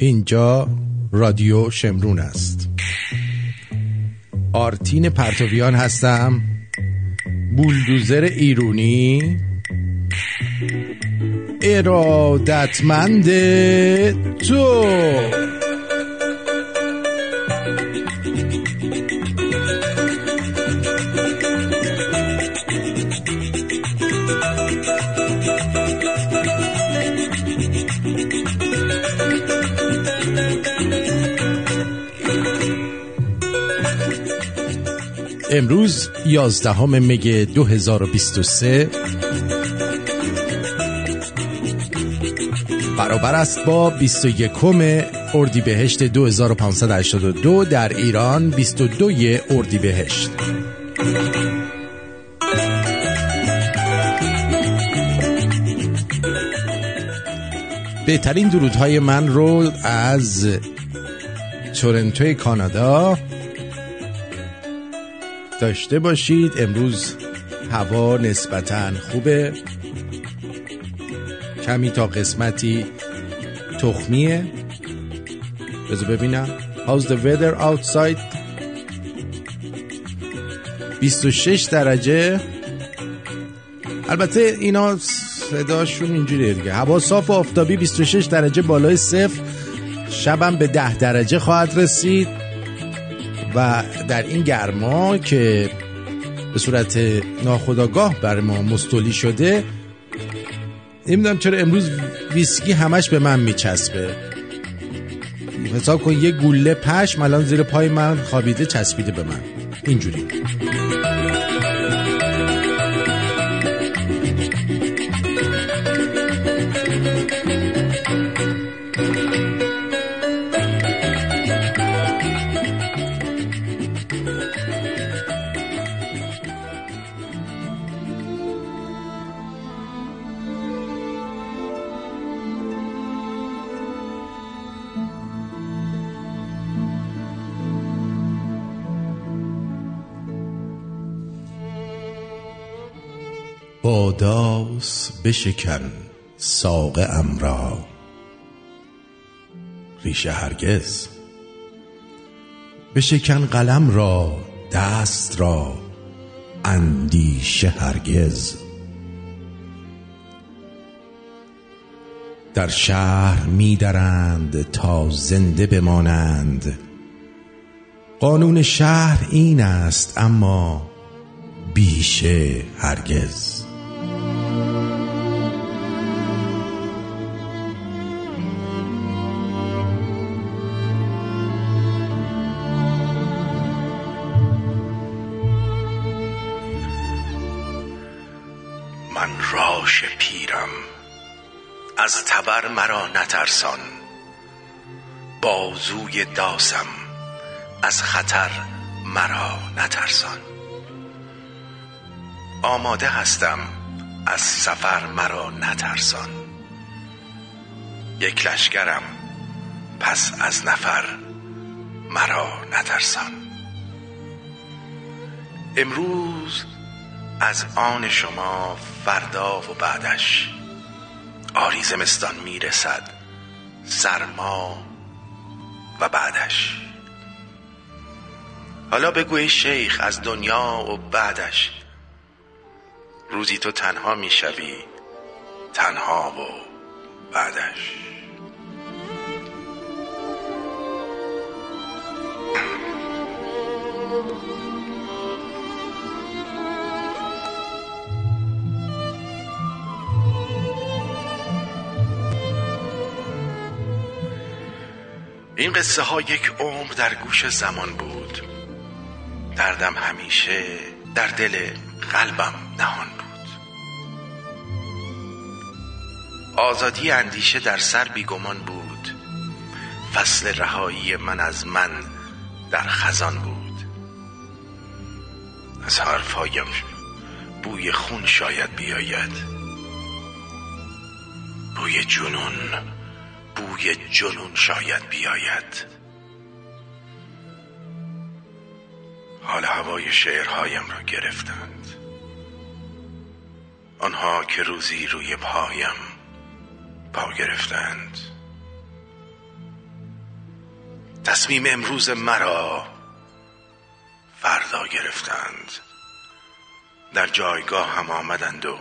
اینجا رادیو شمرون است. آرتین پرتویان هستم. بولدوزر ایرونی. ارادتمند تو. امروز 11 مگ 2023 برابر است با 21 اردیبهشت 2582 در ایران 22 اردیبهشت. بهترین درودهای من رو از تورنتو کانادا داشته باشید. امروز هوا نسبتا خوبه. کمی تا قسمتی تخمیه. بذار ببینم. How's the weather outside? 26 درجه. البته اینا صداشون اینجوریه دیگه. هوا صاف و آفتابی 26 درجه بالای صفر. شبم به 10 درجه خواهد رسید. و در این گرما که به صورت ناخداگاه بر ما مستولی شده نمی‌دونم چرا امروز ویسکی همش به من میچسبه. حساب کن یه گوله پشم الان زیر پای من خوابیده چسبیده به من. اینجوری. بشکن ساق را. ریشه هرگز. بشکن قلم را دست را اندیشه هرگز. در شهر می درند تا زنده بمانند. قانون شهر این است اما بیشه هرگز. تبر مرا نترسان. بازوی داسم از خطر مرا نترسان. آماده هستم از سفر مرا نترسان. یک لشکرم پس از نفر مرا نترسان. امروز از آن شما فردا و بعدش آری زمستان می‌رسد. سرما و بعدش. حالا بگوی شیخ از دنیا و بعدش. روزی تو تنها می‌شوی تنها و بعدش. این قصه ها یک عمر در گوش زمان بود. دردم همیشه در دل قلبم نهان بود. آزادی اندیشه در سر بیگمان بود. فصل رهایی من از من در خزان بود. از حرفهایم بوی خون شاید بیاید. بوی جنون بوی جنون شاید بیاید. حال هوای شعرهایم را گرفتند. آنها که روزی روی پایم پا گرفتند. تصمیم امروز مرا فردا گرفتند. در جایگاه هم آمدند و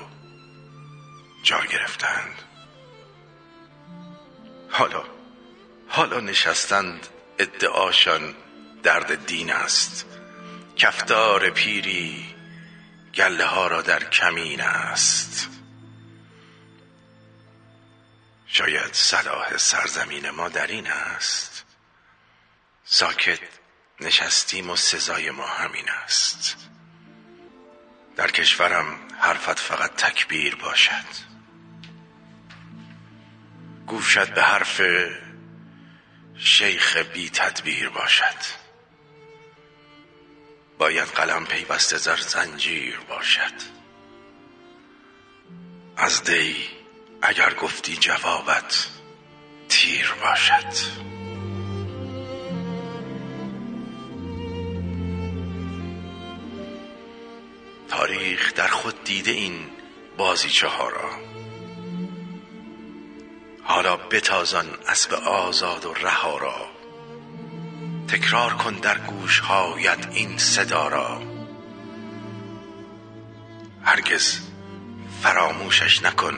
جا گرفتند. حالا حالا نشستند ادعاشان درد دین است. کفتار پیری گله ها را در کمین است. شاید صلاح سرزمین ما در این است. ساکت نشستیم و سزای ما همین است. در کشورم حرفت فقط تکبیر باشد. گوشت به حرف شیخ بی تدبیر باشد. باید قلم پیوسته زر زنجیر باشد. از دی اگر گفتی جوابت تیر باشد. تاریخ در خود دیده این بازیچه ها را حالا بتازان اسب آزاد و رها را. تکرار کن در گوش هایت این صدا را. هرگز فراموشش نکن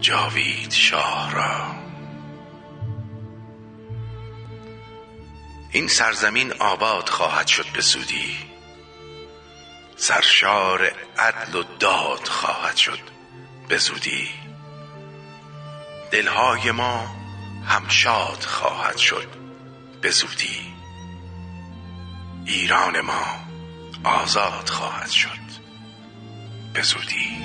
جاوید شاه را. این سرزمین آباد خواهد شد به زودی سرشار عدل و داد خواهد شد به زودی. دلهای ما همشاد خواهد شد. به زودی ایران ما آزاد خواهد شد. به زودی.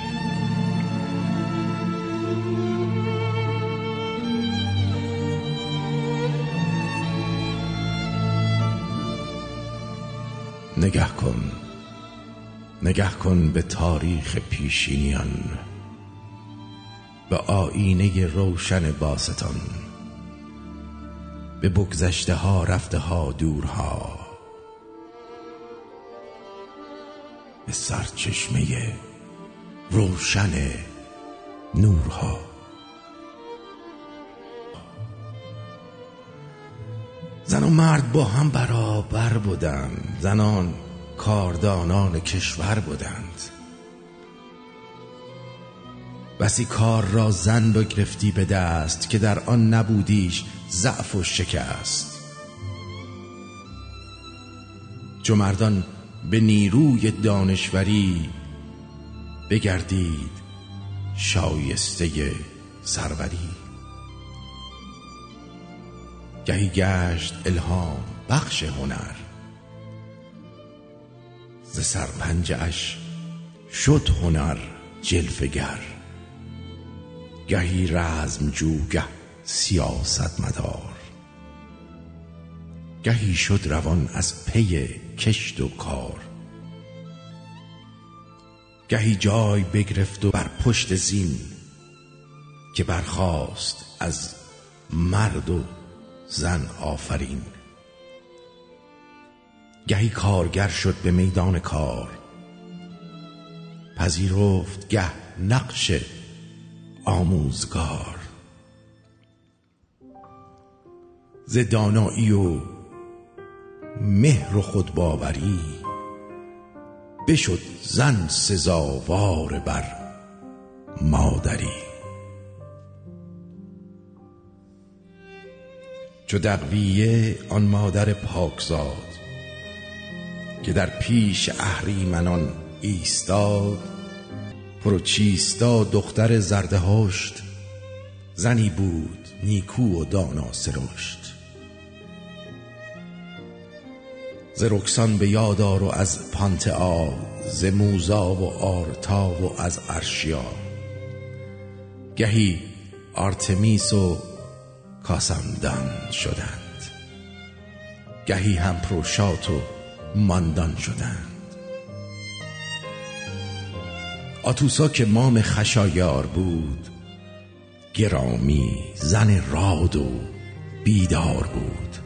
نگه کن. نگه کن به تاریخ پیشینیان. به آینه روشن باستان. به بگذشته ها رفته ها دورها. به سرچشمه روشن نورها. زن و مرد با هم برابر بودند. زنان کاردانان کشور بودند. بسی کار را زن بگرفتی به دست که در آن نبودیش ضعف و شکست. چو مردان به نیروی دانشوری بگردید شایسته سروری. گهی گشت الهام بخش هنر. ز اش شد هنر جلفگر گهی رزم جوگه سیاست مدار گهی شد روان از پی کشت و کار. گهی جای بگرفت و بر پشت زین که برخاست از مرد و زن آفرین. گهی کارگر شد به میدان کار. پذیرفت گه نقش آموزگار. ز دانایی و مهر و خودباوری بشد زن سزاوار بر مادری. چو دقویه آن مادر پاکزاد که در پیش اهریمنان ایستاد پروچیستا دختر زردهاشت زنی بود نیکو و دانا سرشت. ز رکسان به یادار و از پانتئا ز موزا و آرتا و از ارشیا. گهی آرتمیس و کاسمدان شدند. گهی هم پروشات و ماندان شدند. آتوسا که مام خشایار بود گرامی زن راد و بیدار بود.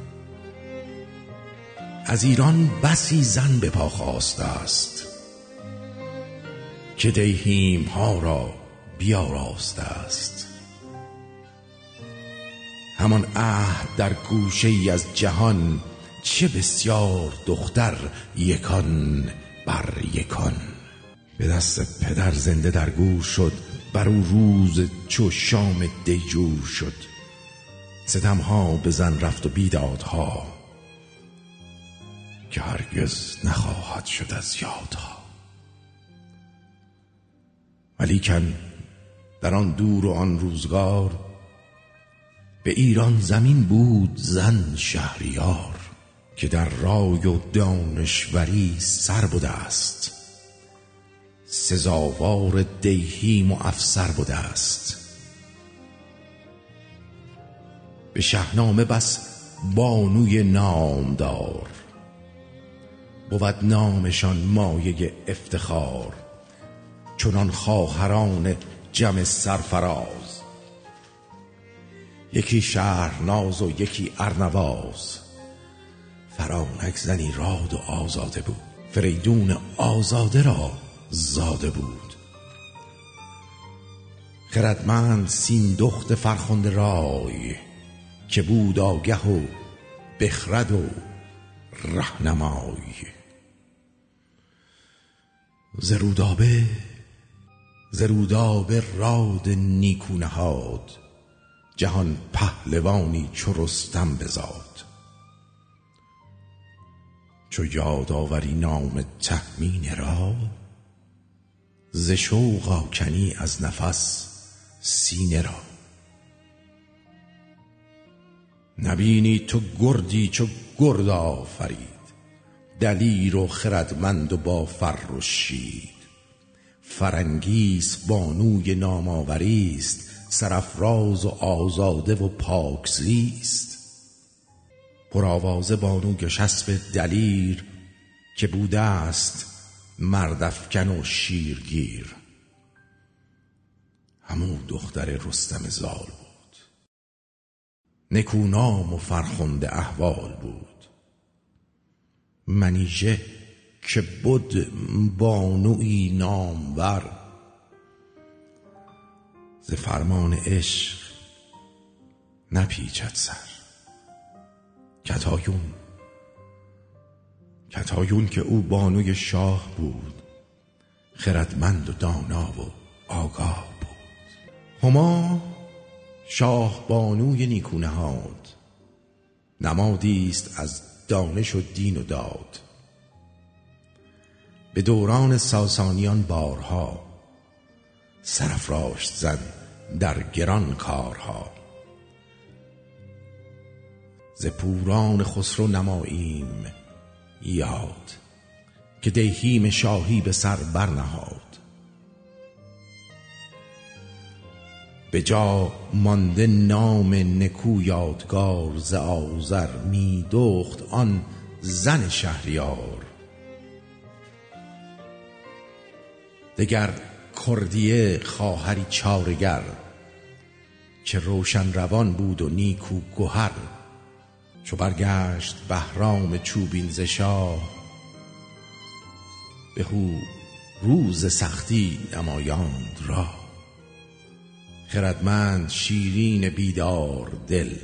از ایران بسی زن به پا خواسته است که دیهیم ها را بیاراسته است. همان عهد در گوشه ای از جهان چه بسیار دختر یکان بر یکان. به دست پدر زنده در گور شد بر او روز چو شام دیجور شد. ستمها به زن رفت و بیدادها که هرگز نخواهد شد از یادها. ولیکن در آن دور و آن روزگار به ایران زمین بود زن شهریار که در رای و دانشوری سر بوده است. سزاوار دیهیم و افسر بوده است. به شهنامه بس بانوی نامدار. بود نامشان مایه افتخار. چنان خواهران جمع سرفراز. یکی شهرناز و یکی ارنواز. فرانک زنی راد و آزاده بود. فریدون آزاده را زاده بود. خردمند سین دخت فرخنده رای که بود آگه و بخرد و رهنمای. زرودابه زرودابه راد نیکو نهاد جهان پهلوانی چو رستم بزاد. چو یاد آوری نام تهمین را ز شوق آکنی از نفس سینه را. نبینی تو گردی چو گرد آفرید دلیر و خردمند و با فر و شید. فرنگیس بانوی نامآوریست سرافراز و آزاده و پاکزیست پرآوازه بانوی شسب دلیر که بوده است مردافکن و شیرگیر. همو دختر رستم زال بود. نکونام و فرخنده احوال بود. منیژه که بود بانوی نامور. ز فرمان عشق نپیچد سر. کتایون کتایون که او بانوی شاه بود خردمند و دانا و آگاه بود. هما شاه بانوی نیکونهاد نمادی است از دانش و دین و داد. به دوران ساسانیان بارها سرفراشت زن در گران کارها. ز پوران خسرو نماییم یاد که دیهیم شاهی به سر برنهاد. به جا مانده نام نکو یادگار ز آذر می دخت آن زن شهریار. دگر کردیه خواهری چارگر که روشن روان بود و نیکو گهر. چو برگشت بهرام چوبین ز شاه بهو روز سختی نمایاند راه. خردمند شیرین بیدار دل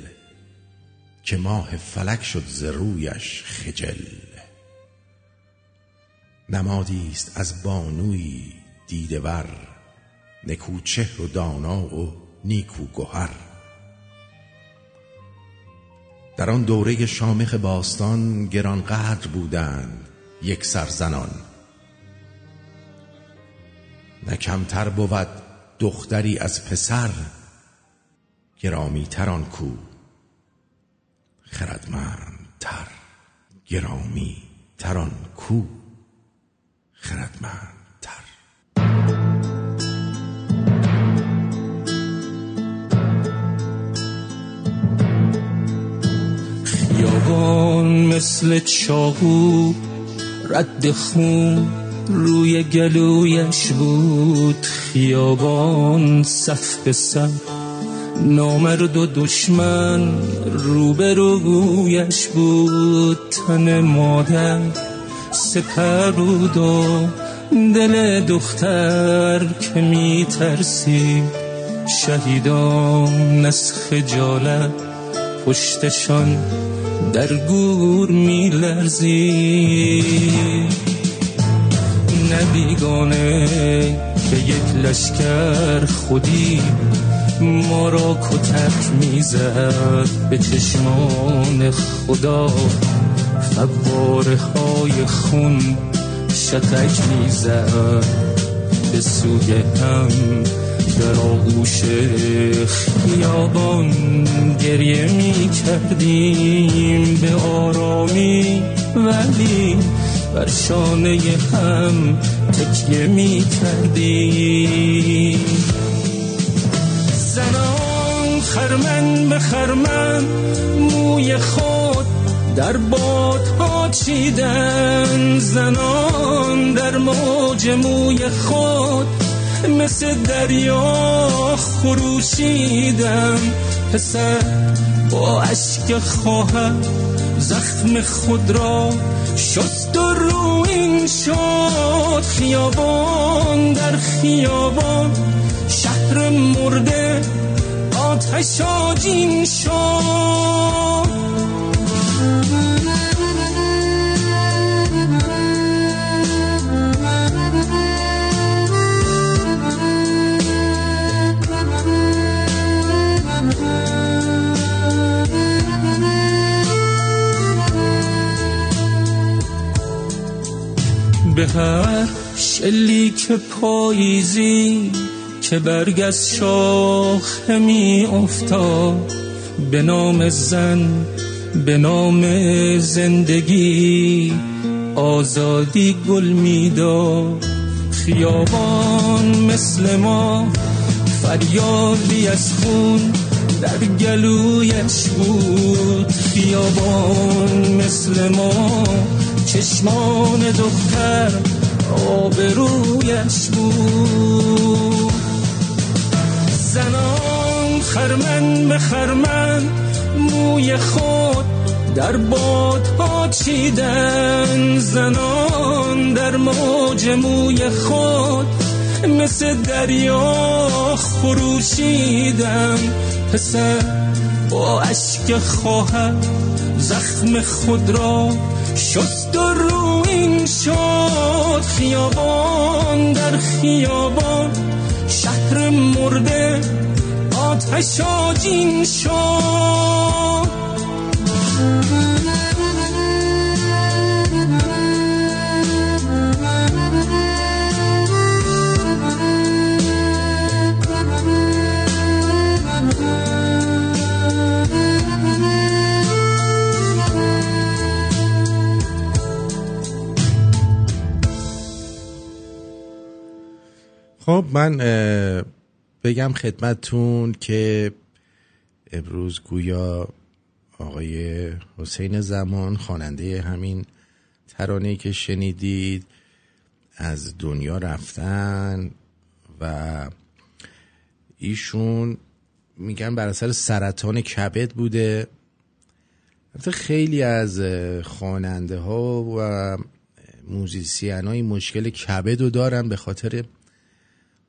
که ماه فلک شد ز رویش خجل. نمادی است از بانوی دیده ور و دانا و نیکو گهر. در آن دوره شامخ باستان گرانقدر بودند یک سرزنان. نه کمتر بود دختری از پسر گرامی تر آن کو. گرامی تر آن کو. خردمندتر خیابان مثل چاقو رد خون روی گلویش بود. خیابان صف به صف نامرد و دشمن روبرویش بود. تن مادر سپرود و دل دختر که می ترسی شهیدان از خجالت پشتشان در گور میلرزی. نبیگانه به یک لشکر خودی ما را کتک می‌زد به چشمان خدا. فواره های خون شتک می‌زد به سوی هم. در آغوش خیابان گریه می کردیم به آرامی ولی بر شانه هم تکیه می کردیم زنان خرمن به خرمن موی خود در ها چیدن. زنان در موج موی خود مثل دریا خروشیدم. پسر با عشق خواهر زخم خود را شست و روین شد خیابان در خیابان شهر مرده آتش آجین شد به هر شلیک پاییزی که برگ از شاخه می افتاد. به نام زن به نام زندگی آزادی گل می‌داد خیابان مثل ما فریادی از خون در گلویش بود. خیابان مثل ما چشمان دختر آبرویش بود. زنان خرمن به خرمن موی خود در بادها چیدن. زنان در موج موی خود مثل دریا خروشیدن. پسر با اشک خواهر زخم خود را شست و روین شد خیابان در خیابان. شهر مرده آتش آجین شد. خب من بگم خدمتتون که امروز گویا آقای حسین زمان خواننده همین ترانه که شنیدید از دنیا رفتن و ایشون میگن بر اثر سرطان کبد بوده. خیلی از خواننده ها و موزیسین های مشکل کبد رو دارن به خاطر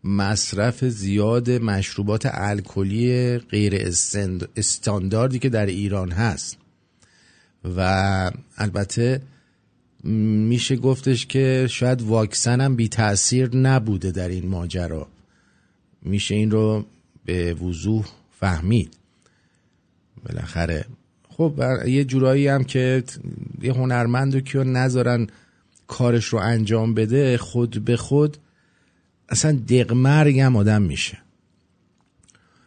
مصرف زیاد مشروبات الکلی غیر استانداردی که در ایران هست. و البته میشه گفتش که شاید واکسن هم بی تاثیر نبوده در این ماجرا. میشه این رو به وضوح فهمید. بالاخره. خب یه جورایی هم که یه هنرمند رو که نذارن کارش رو انجام بده خود به خود اصلا دقمرگ هم آدم میشه.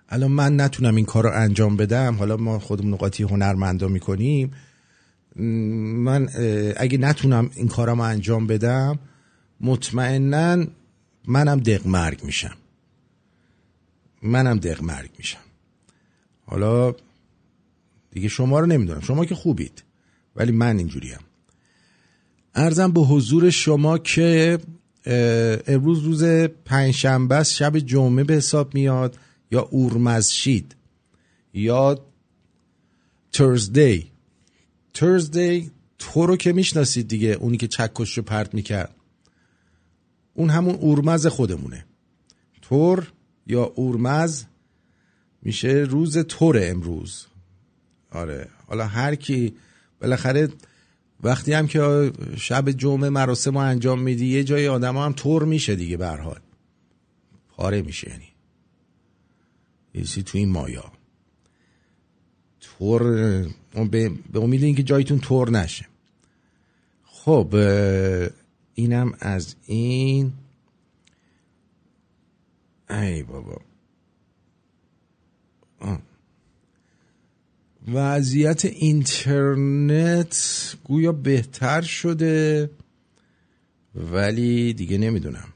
الان من نتونم این کار رو انجام بدم. حالا ما خودمون نقاطی هنرمندا می‌کنیم. من اگه نتونم این کارم انجام بدم مطمئنا منم دقمرگ میشم. منم دقمرگ میشم. حالا دیگه شما رو نمی‌دونم. شما که خوبید ولی من اینجوریم. ارزم به حضور شما که امروز روز پنجشنبه است شب جمعه به حساب میاد یا اورمزشید یا ترزدی. ترزدی تو رو که می‌شناسید دیگه اونی که چکش رو پرت می‌کرد. اون همون اورمز خودمونه. تور یا اورمز میشه روز تور امروز. آره حالا هر کی بالاخره وقتی هم که شب جمعه مراسم رو انجام میدی یه جای آدم هم طور میشه دیگه به حال. پاره میشه یعنی. یه تو این مایا. تور به امید اینکه جایتون تور نشه. خب اینم از این. ای بابا. وضعیت اینترنت گویا بهتر شده ولی دیگه نمی‌دونم.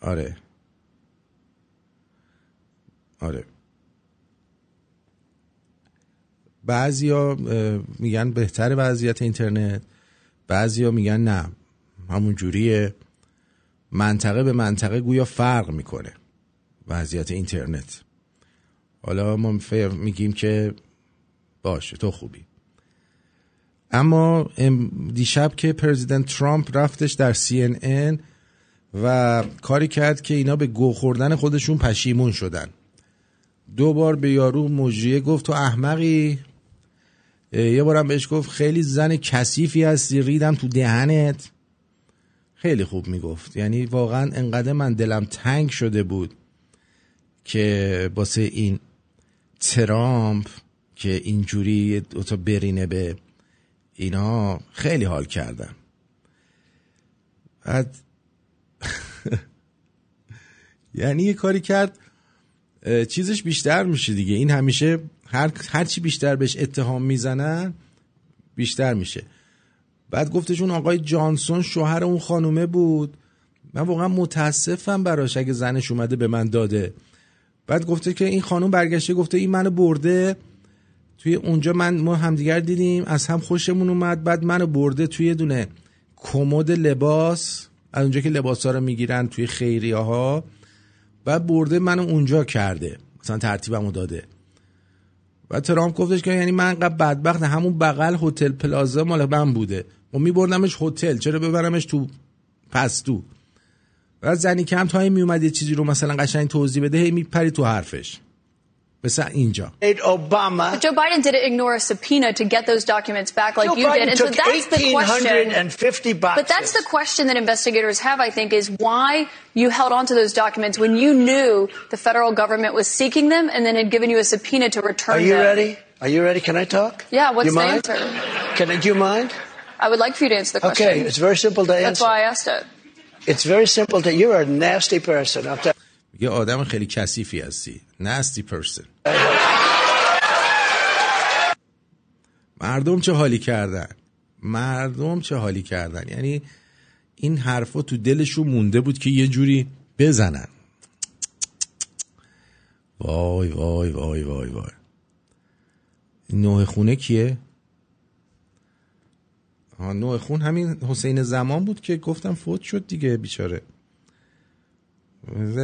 آره. آره. بعضیا میگن بهتر وضعیت اینترنت بعضیا میگن نه. همون جوریه. منطقه به منطقه گویا فرق می‌کنه. وضعیت اینترنت. حالا ما میگیم که باشه تو خوبی. اما دیشب که پرزیدنت ترامپ رفتش در CNN و کاری کرد که اینا به گو خوردن خودشون پشیمون شدن. دو بار به یارو مجریه گفت تو احمقی؟ یه بارم بهش گفت خیلی زن کثیفی هستی ریدم تو دهنت. خیلی خوب می‌گفت. یعنی واقعا انقدر من دلم تنگ شده بود که باسه این ترامپ که اینجوری دوتا برینه به اینا خیلی حال کردم بعد یعنی یه کاری کرد چیزش بیشتر میشه دیگه. این همیشه هر هرچی بیشتر بهش اتهام می‌زنن بیشتر میشه. بعد گفتشون آقای جانسون شوهر اون خانومه بود. من واقعا متاسفم براش اگه زنش اومده به من داده. بعد گفته که این خانوم برگشته گفته این منو برده. توی اونجا من ما همدیگر دیدیم از هم خوشمون اومد بعد منو برده توی دونه کمد لباس. از اونجا که لباس ها رو می‌گیرن توی خیریه ها بعد برده منو اونجا کرده مثلا ترتیبمو داده. و ترامپ گفتش که یعنی من قبل بدبخت همون بغل هتل پلازا مال من بوده. و میبردمش هتل چرا ببرمش تو پستو؟ و زنی کم تا می اومد یه چیزی رو مثلا قشنگ توضیح بده هی میپری تو حرفش مثل اینجا Obama. But Joe Biden didn't ignore a subpoena to get those documents back like Joe you Biden did. And took so that's the question. 1,850 boxes. But that's the question that investigators have, I think, is why you held on to those documents when you knew the federal government was seeking them and then had given you a subpoena to return them. Are you them. ready? Are you ready? Can I talk? Yeah, what's you the mind? answer? Can I, do you mind? I would like for you to answer the question. Okay, it's very simple to answer. That's why I asked it. It's very simple to you're a nasty person. یه آدم خیلی کثیفی هستی. Nasty person. مردم چه حالی کردن مردم چه حالی کردن یعنی این حرفا تو دلشون مونده بود که یه جوری بزنن وای وای وای وای وای نوع خونه کیه؟ نوع خون همین حسین زمان بود که گفتم فوت شد دیگه بیچاره.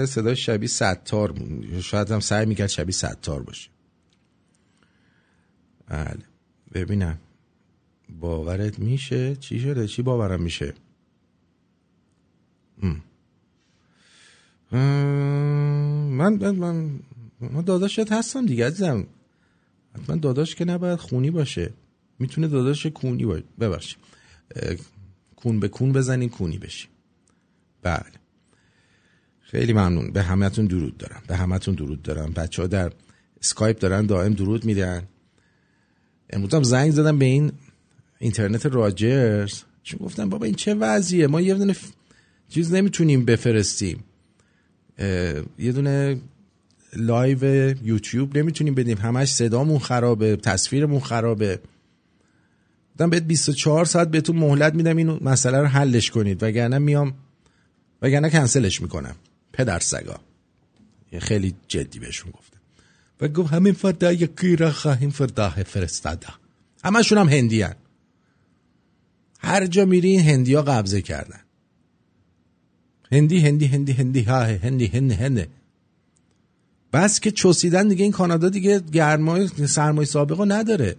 صدای شبیه ستار بود. شاید هم سعی می‌کرد شبیه ستار باشه. بله. ببینم. باورت میشه؟ چی شده؟ چی باورم میشه؟ من من من, من داداشت هستم دیگه عزیزم. حتما داداش که نباید خونی باشه. می‌تونه داداش کونی باشه ببخشید. کون به کون بزنین کونی بشی. بله. خیلی ممنون. به همتون درود دارم. به همتون درود دارم. بچه ها در اسکایپ دارن دائم درود میدن. امروز هم زنگ زدم به این اینترنت راجرز. چون گفتم بابا این چه وضعیه؟ ما یه دونه ف... چیز نمی‌تونیم بفرستیم. یه دونه live یوتیوب نمی‌تونیم بدیم. همش صدامون خرابه تصویرمون خرابه. دم بهت 24 ساعت بهتون مهلت میدم این مسئله رو حلش کنید. وگرنه میام وگرنه کنسلش می‌کنم. پدر سگا. خیلی جدی بهشون گفتم. و گفت همین فردا یکی را خواهیم فردا فرستاده. همشون هم هندی هن. هر جا میری این هندی ها قبضه کردن. هندی هندی هندی هندی ها هندی هندی هندی بس که چوسیدن دیگه این کانادا دیگه گرمای سرمای سابقه نداره.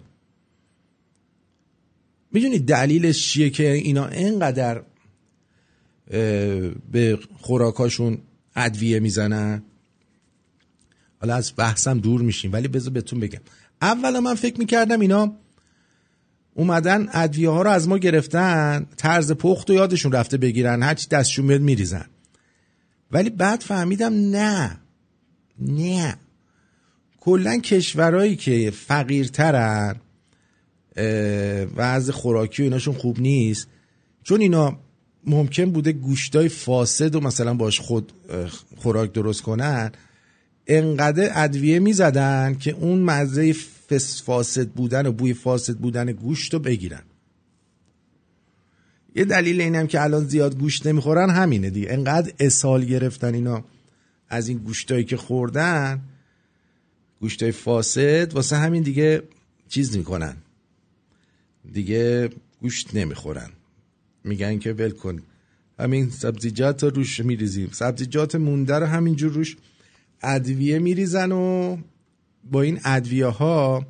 می‌دونید دلیلش چیه که اینا اینقدر به خوراکاشون ادویه می‌زنن؟ حالا از بحثم دور میشیم ولی بذار بهتون بگم. اولا من فکر می‌کردم اینا اومدن ادویه ها رو از ما گرفتن طرز پخت و یادشون رفته بگیرن هرچی دستشون میاد میریزن. ولی بعد فهمیدم نه نه. کلا کشورهایی که فقیرترن و از خوراکی و ایناشون خوب نیست. چون اینا ممکن بوده گوشتای فاسد و مثلا باش خود خوراک درست کنن انقدر ادویه می‌زدن که اون مزه فاسد بودن و بوی فاسد بودن گوشت رو بگیرن. یه دلیل اینم که الان زیاد گوشت نمی‌خورن همینه دیگه. انقدر اسال گرفتن اینا از این گوشتایی که خوردن گوشتای فاسد واسه همین دیگه چیز می‌کنن. دیگه گوشت نمی‌خورن. میگن که ول کن. همین سبزیجات رو روش میریزیم. سبزیجات مونده رو همینجور روش ادویه میریزن و با این ادویه ها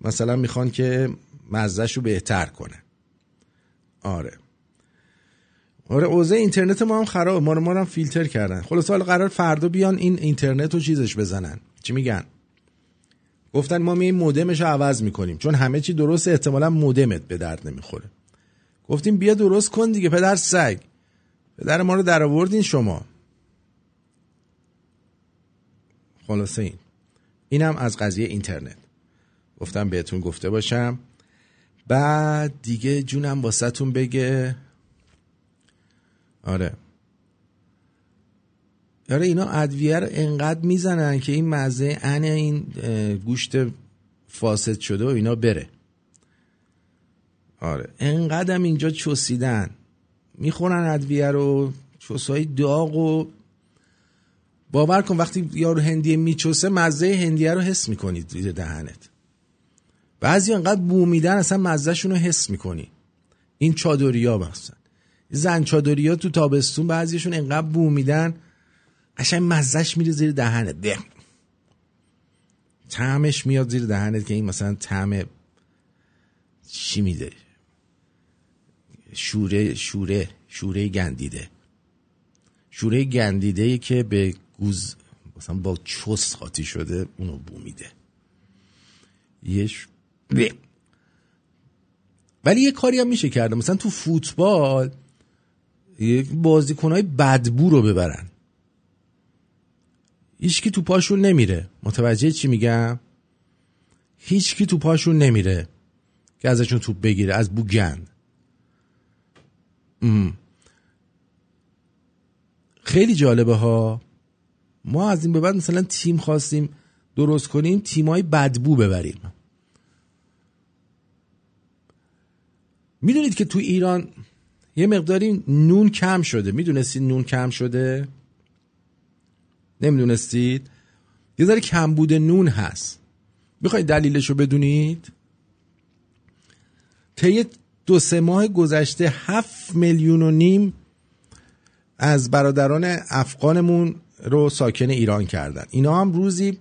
مثلا می‌خوان که مزهش رو بهتر کنه. آره. آره اوضاع اینترنت ما هم خراب ما رو ما هم فیلتر کردن. خلاص حالا قرار فردا بیان این اینترنت رو چیزش بزنن. چی میگن؟ گفتن ما می مودمش عوض می‌کنیم چون همه چی درست احتمالا مودمت به درد نمی‌خوره. گفتیم بیا درست کن دیگه پدر سگ. پدر ما رو در آوردین شما. خلاصه این. اینم از قضیه اینترنت. گفتم بهتون گفته باشم. بعد دیگه جونم واسهتون بگه. آره. آره اینا ادویه رو انقدر می‌زنن که این مزه ان این گوشت فاسد شده و اینا بره. آره. انقدرم اینجا چوسیدن. می‌خورن ادویه رو چوسای داغ و باور کن وقتی یارو هندیه میچوسه مزه هندیه رو حس می‌کنید توی دهنت. بعضی انقدر بو میدن اصلا مزهشون رو حس می‌کنی. این چادریا مثلا. زن چادریا تو تابستون بعضیشون انقدر بو میدن قشنگ مزهش میره زیر دهنت. ده طعمش میاد زیر دهنت که این مثلا طعم چی میده؟ شوره شوره شوره گندیده. شوره گندیده ای که به گوز مثلا با چوس خاطی شده اونو بو میده. یش ولی یه کاری هم میشه کرده. مثلا تو فوتبال یک بازیکنهای بدبو رو ببرن. هیچکی تو پاشون نمیره. متوجه چی میگم؟ هیچکی تو پاشون نمیره که ازشون توپ بگیره از بو گند. خیلی جالبه ها. ما از این به بعد مثلا تیم خواستیم درست کنیم تیمای بدبو ببریم. می‌دونید که تو ایران یه مقداری نون کم شده. می‌دونستید نون کم شده؟ نمی‌دونستید؟ یه ذره کمبود نون هست. می‌خواید دلیلش رو بدونید؟ طی دو سه ماه گذشته هفت میلیون و نیم از برادران افغانمون رو ساکن ایران کردن. اینا هم روزی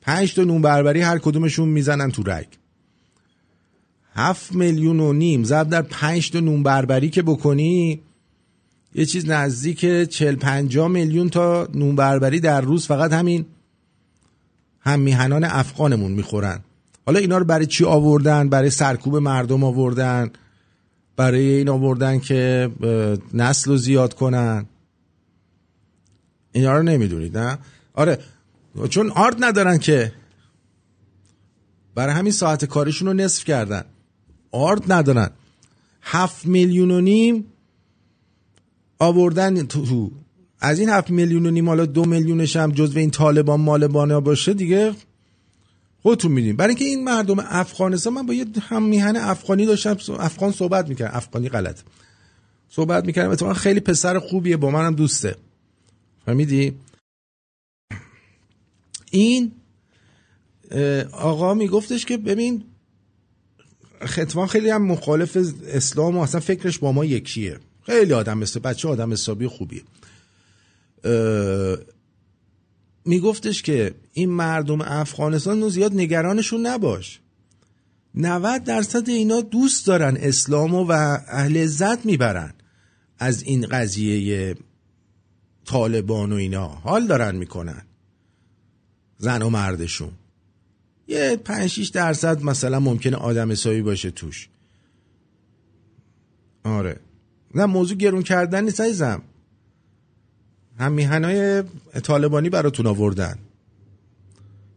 پنج تا نون بربری هر کدومشون می‌زنن تو رگ. هفت میلیون و نیم. ضرب در پنج تا نون بربری که بکنی یه چیز نزدیک چل پنجا میلیون تا نون بربری در روز فقط همین هم میهنان افغانمون می‌خورن. حالا اینا رو برای چی آوردن؟ برای سرکوب مردم آوردن؟ برای این آوردن که نسل رو زیاد کنن؟ اینا رو نمی‌دونید نه؟ آره چون آرد ندارن که برای همین ساعت کارشون رو نصف کردن. آرد ندارن. هفت میلیون و نیم آوردن تو از این هفت میلیون و نیم حالا دو میلیونش هم جزو این طالبان مالبانا باشه دیگه خودتون میدین برای اینکه این مردم افغانستان من با یه هم میهن افغانی داشتم افغان صحبت می‌کردم. افغانی غلط. صحبت می‌کردم. اتفاقا خیلی پسر خوبیه با منم دوسته. فهمیدی؟ این آقا میگفتش که ببین ختمان خیلی هم مخالف اسلام و اصلا فکرش با ما یکیه. خیلی آدم مثل بچه آدم حسابی خوبیه. میگفتش که این مردم افغانستان رو زیاد نگرانشون نباش. 90 درصد اینا دوست دارن اسلام و اهل عزت می‌برن. از این قضیه طالبان و اینا حال دارن می‌کنن. زن و مردشون. یه 5 6 درصد مثلا ممکنه آدم حسابی باشه توش. آره. نه موضوع گرون کردن نیست عزیزم. هم میهنای طالبانی براتون آوردن.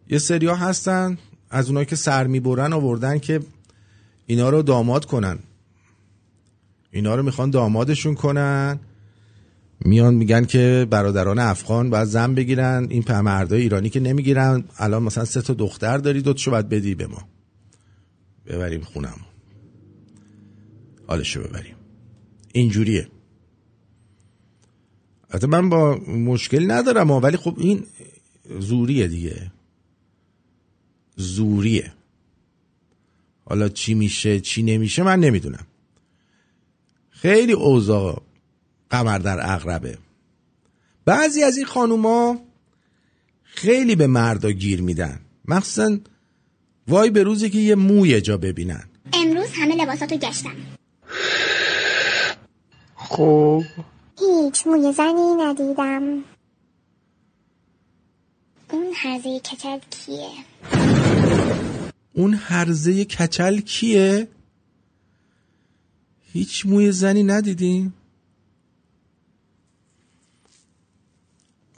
یه سریا هستن از اونایی که سر می‌برن آوردن که اینا رو داماد کنن. اینا رو می‌خوان دامادشون کنن. میان میگن که برادران افغان باید زن بگیرن. این مردای ایرانی که نمی‌گیرن. الان مثلا سه تا دختر داری دوتشو باید بدی به ما. ببریم خونم حالشو ببریم. اینجوریه. حتی من با مشکلی ندارم ولی خب این زوریه دیگه. زوریه. حالا چی میشه چی نمیشه من نمی‌دونم. خیلی اوضاع قمر در اغربه. بعضی از این خانوما خیلی به مردا گیر میدن. مخصوصا وای به روزی که یه موی جا ببینن. امروز همه لباساتو گشتم خوب. هیچ موی زنی ندیدم. اون هرزه کچل کیه؟ اون هرزه کچل کیه؟ هیچ موی زنی ندیدیم.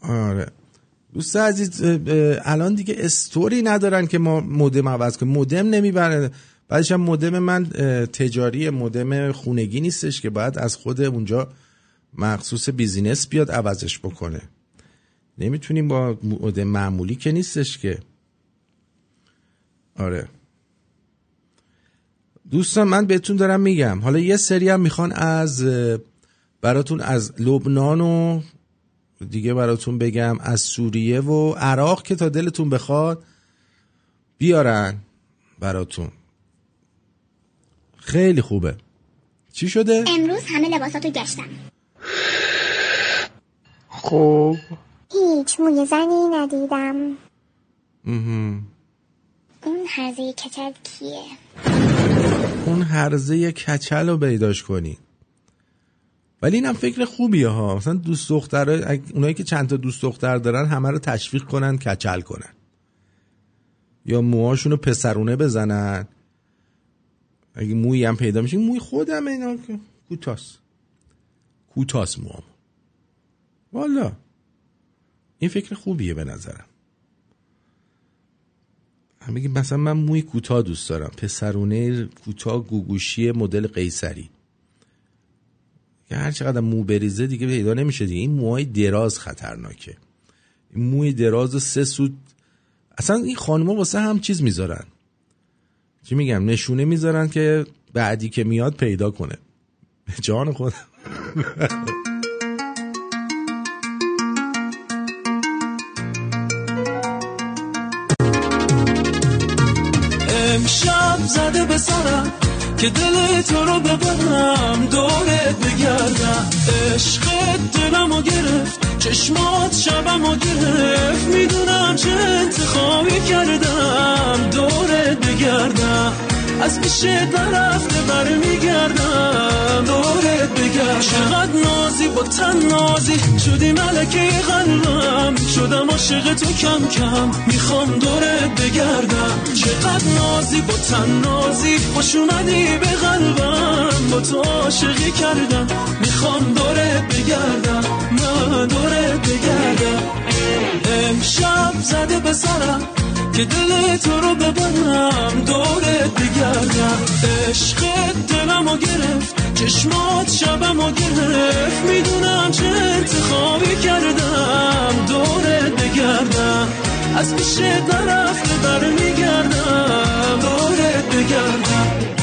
آره. دوست عزیز الان دیگه استوری ندارن که ما مودم عوض کنیم. مودم نمی‌برن بعدش هم مودم من تجاری مودم خونگی نیستش که باید از خود اونجا مخصوص بیزینس بیاد عوضش بکنه. نمی‌تونیم با مودم معمولی که نیستش که. آره. دوستان من بهتون دارم میگم. حالا یه سری هم می‌خوان از براتون از لبنان و دیگه براتون بگم از سوریه و عراق که تا دلتون بخواد بیارن براتون. خیلی خوبه. چی شده؟ امروز همه لباساتو گشتم خوب هیچ موی زنی ندیدم. مهم. اون هرزه کچل کیه؟ اون هرزه کچل رو پیداش کنی. ولی اینم فکر خوبیه ها. مثلا دوست دختر اونایی که چند تا دوست دختر دارن همه رو تشویق کنن کچل کنن. یا موهاشون رو پسرونه بزنن. اگه موی هم پیدا میشه موی خودم اینا کوتاس. کوتاس موام والا. این فکر خوبیه به نظرم. هم بگیم مثلا من موی کوتاه دوست دارم. پسرونه کوتاه گوگوشی مدل قیصری. که هر چقدر مو بریزه دیگه پیدا نمیشه دیگه. این موهای دراز خطرناکه. این موی دراز سه سود اصلا این خانوما واسه هم چیز می‌ذارن. چی میگم نشونه می‌ذارن که بعدی که میاد پیدا کنه. جان خود. امشب زده به سرم که دل تو رو ببرم دورت بگردم. عشقت دلمو گرفت. چشمات شبمو گرفت. می‌دونم چه انتخابی کردم. دورت بگردم. از پیش نرفته بر میگردم. دورت بگردم چقدر نازی با تن نازی. شدی ملکه قلبم. شدم عاشق تو کم کم. می‌خوام دورت بگردم. چقدر نازی با تن نازی. خوش اومدی به قلبم. با تو عاشقی کردم. می‌خوام دورت بگردم. من دورت بگردم. امشب زده به سرم. که دل تو رو ببرم دورت بگردم عشقت دلمو گرفت چشمات شبمو گرفت. می‌دونم چه انتخابی کردم دورت بگردم از پیشت نرفته بر میگردم دورت بگردم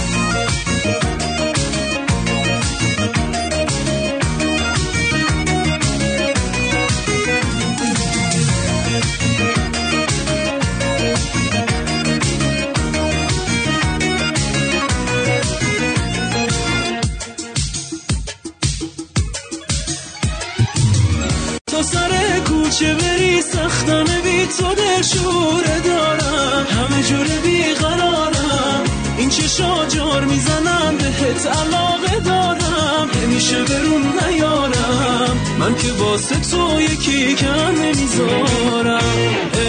کوچه بری سختمه بی تو دل شوره دارم. همه جوره بی قرارم این چشا جار می‌زنم بهت علاقه دارم. همیشه برون نیارم. من که واسه تو یکی کم نمی‌ذارم.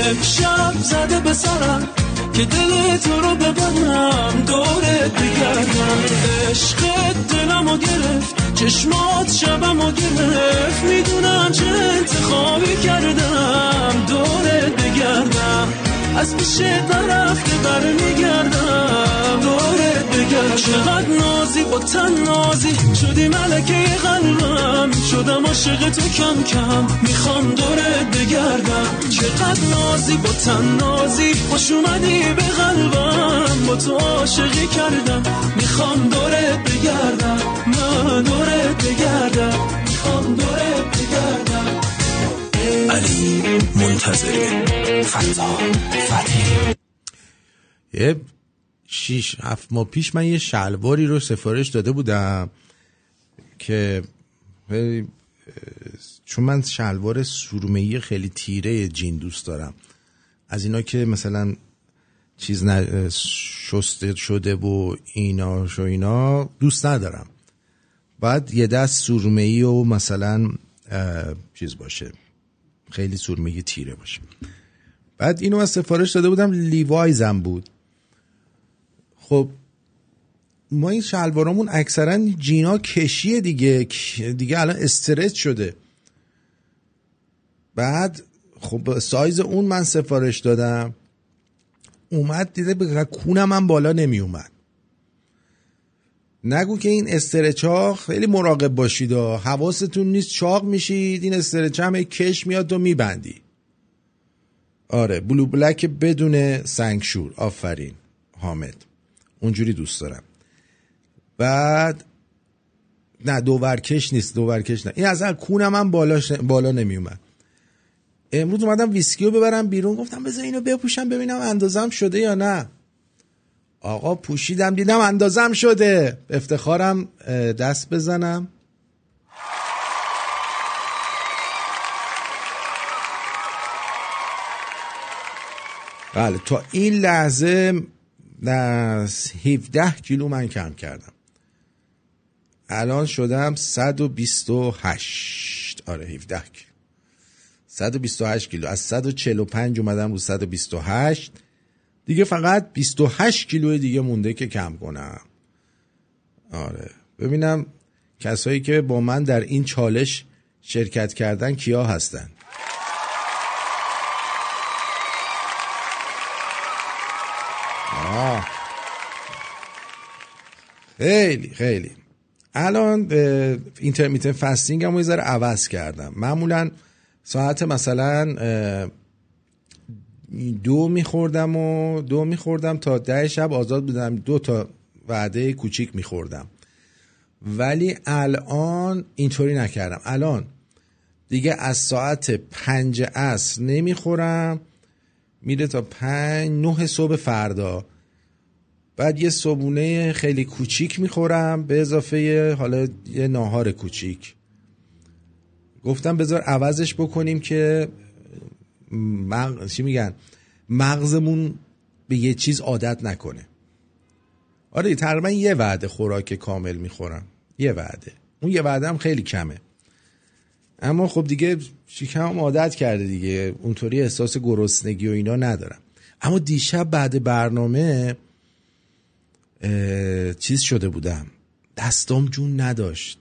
امشب زده به سرم. که دل تو رو ببرم دورت بگردم. عشقت دلمو گرفت چشمات شبمو گرفت. می‌دونم چه انتخابی کردم دورت بگردم. از پیش نرفته برمیگردم دورت بگردم چقدر نازی با تن نازی. شدی ملکه قلبم. شدم عاشق تو کم کم. می‌خوام دورت بگردم. چقدر نازی با تن نازی. خوش اومدی به قلبم. با تو عاشقی کردم. می‌خوام دورت بگردم. من دورت بگردم. می‌خوام دورت بگردم. علی منتظری فتا فتحی یه شیش هفت ماه پیش من یه شلواری رو سفارش داده بودم که چون من شلوار سرمه‌ای خیلی تیره جین دوست دارم. از اینا که مثلا چیز ن... شسته شده و اینا و اینا دوست ندارم. بعد یه دست سرمه‌ای و مثلا چیز باشه. خیلی سرمه‌ای تیره باشه. بعد اینو از سفارش داده بودم لیوایزم بود. خب ما این شلوارامون اکثرا جینا کشیه دیگه دیگه الان استرچ شده. بعد خب سایز اون من سفارش دادم. اومد دیده به کونم هم بالا نمی اومد نگو که این استرچ ها خیلی مراقب باشید و حواستون نیست چاق میشید این استرچ هم هی کش میاد و میبندی. آره بلو بلک بدون سنگشور. آفرین حامد. اونجوری دوست دارم. بعد نه دوورکش نیست دوورکش نه. این اصلا کونم هم بالا, بالا نمی اومد امروز اومدم ویسکی رو ببرم بیرون گفتم بذار اینو بپوشم ببینم اندازم شده یا نه. آقا پوشیدم دیدم اندازم شده. افتخارم دست بزنم. بله تا این لحظه از 17 کیلو من کم کردم. الان شدم 128 آره 17 کیلو. 128 کیلو. از 145 اومدم رو 128 دیگه فقط 28 کیلو دیگه مونده که کم کنم. آره. ببینم کسایی که با من در این چالش شرکت کردن کیا هستن. آه. خیلی خیلی. الان اینترمیتن فستینگ هم یه ذره عوض کردم. معمولا ساعت مثلا دو میخوردم و دو میخوردم تا ده شب آزاد بودم. دو تا وعده کوچیک میخوردم. ولی الان اینطوری نکردم. الان دیگه از ساعت پنج عصر نمی‌خورم. میره تا پنج نه صبح فردا. بعد یه صبونه خیلی کوچیک می‌خورم. به اضافه حالا یه ناهار کوچیک. گفتم بذار عوضش بکنیم که مغ... چی میگن؟ مغزمون به یه چیز عادت نکنه. آره تقریبا یه وعده خوراک کامل می‌خورم. یه وعده. اون یه وعده هم خیلی کمه. اما خب دیگه شکمم عادت کرده دیگه. اونطوری احساس گرسنگی و اینا ندارم. اما دیشب بعد برنامه چیز شده بودم. دستام جون نداشت.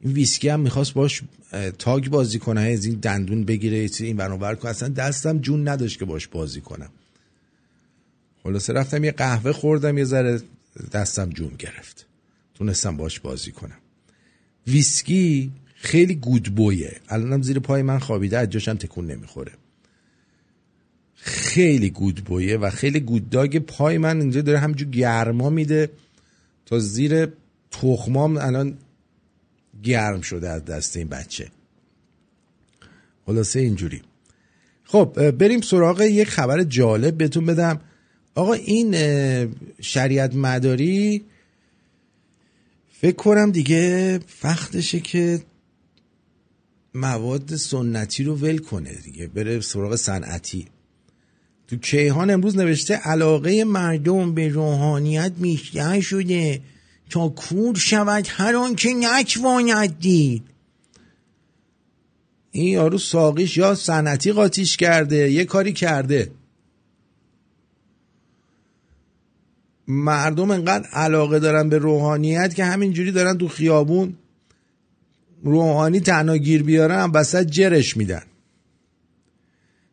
این ویسکی هم می‌خواست باش تاگ بازی کنه از این دندون بگیره این برانور کنه. اصلا دستم جون نداشت که باش بازی کنم. خلاصه رفتم یه قهوه خوردم یه ذره دستم جون گرفت. تونستم باش بازی کنم. ویسکی خیلی گودبویه الانم زیر پای من خوابیده از جاشم تکون نمی‌خوره. خیلی گودبویه و خیلی گودداگ پای من اینجا داره همجور گرما میده تا زیر تخمام الان گرم شده از دست این بچه. خلاصه اینجوری. خب بریم سراغ یک خبر جالب بهتون بدم. آقا این شریعت مداری فکر کنم دیگه وقتشه که مواد سنتی رو ول کنه دیگه بره سراغ صنعتی. تو کیهان امروز نوشته علاقه مردم به روحانیت بیشتر شده. تا کور شود هر آن که نتواند دید. این یارو ساقیش یا صنعتی قاطیش کرده یه کاری کرده. مردم انقدر علاقه دارن به روحانیت که همینجوری دارن تو خیابون روحانی تنها گیر بیارن وسط جرش میدن.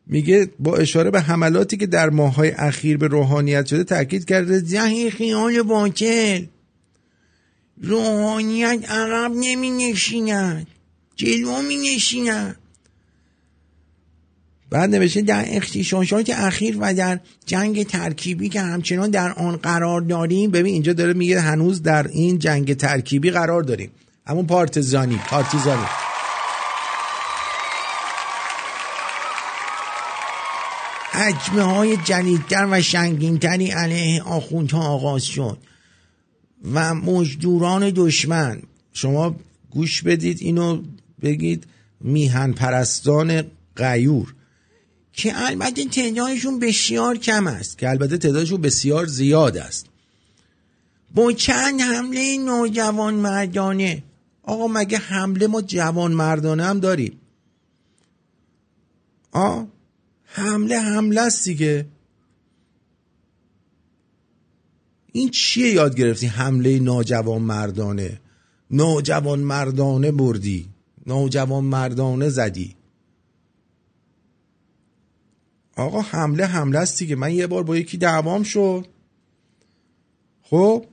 میگه با اشاره به حملاتی که در ماههای اخیر به روحانیت شده تاکید کرده زهی خیال باطل. روحانیت عقب نمی نشیند جلو می نشیند بعد نوشته در اختشاشات اخیر و در جنگ ترکیبی که همچنان در آن قرار داریم ببین اینجا داره میگه هنوز در این جنگ ترکیبی قرار داریم. همون پارتزانی پارتیزانی. حجمه های جدیدتر و شنگینتری علیه آخوندها آغاز شد. و مزدوران دشمن. شما گوش بدید اینو بگید میهن پرستان غیور که البته تعدادشون بسیار کم است که البته تعدادشون بسیار زیاد است. با چند حمله نوجوان مردانه. آقا مگه حمله ما جوان مردانه هم داریم؟ آ حمله حمله است دیگه. این چیه یاد گرفتی؟ حمله ناجوان مردانه. ناجوان مردانه بردی. ناجوان مردانه زدی. آقا حمله حمله است دیگه. من یه بار با یکی دعوام شد. خب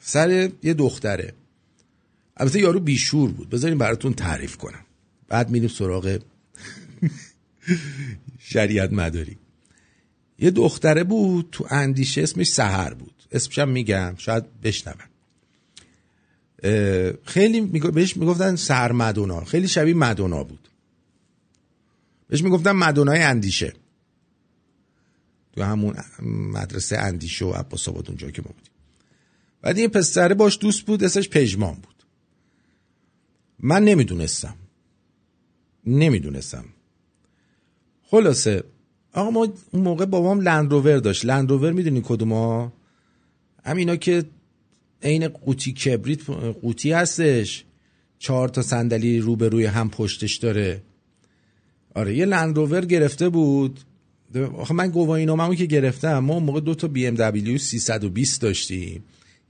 سر یه دختره. البته یارو بیشور بود. بذاریم براتون تعریف کنم. بعد میریم سراغ شریعت مداری. یه دختره بود تو اندیشه اسمش سهر بود. اسمشم میگم شاید بشنون خیلی بهش می‌گفتن سهر مدونا. خیلی شبیه مدونا بود. بهش می‌گفتن مدونای اندیشه. تو همون مدرسه اندیشه و عباس آباد اونجا که ما بودیم. بعد این پسره باش دوست بود اسمش پژمان بود. من نمی‌دونستم. نمی‌دونستم. خلاصه آقا ما اون موقع بابام لندروور داشت. لندروور می‌دونی کدوم ها؟ همینا که عین قوطی کبریت قوطی هستش. چهار تا صندلی روبروی هم پشتش داره. آره یه لندروور گرفته بود. آخه من گواهینامه‌مو که گرفتم ما اون موقع دو تا بی ام دبلیو 320 داشتیم.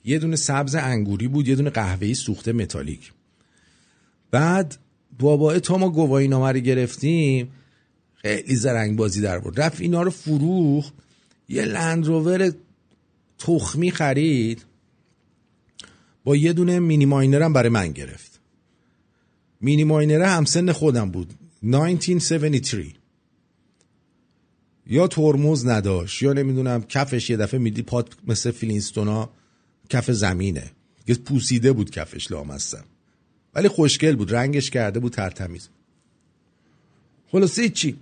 یه دونه سبز انگوری بود یه دونه قهوه‌ای سوخته متالیک. بعد بابا تا ما گواهینامه رو گرفتیم. خیلی زرنگ بازی در بود رفت اینا رو فروخ یه لندروور تخمی خرید. با یه دونه مینی ماینر هم برای من گرفت. مینی ماینر همسن خودم بود. 1973 یا ترمز نداشت یا نمی‌دونم کفش یه دفعه میدی پات مثل فلینستونا کف زمینه. یه پوسیده بود کفش لامستم ولی خوشگل بود رنگش کرده بود ترتمیز. خلاصه چی؟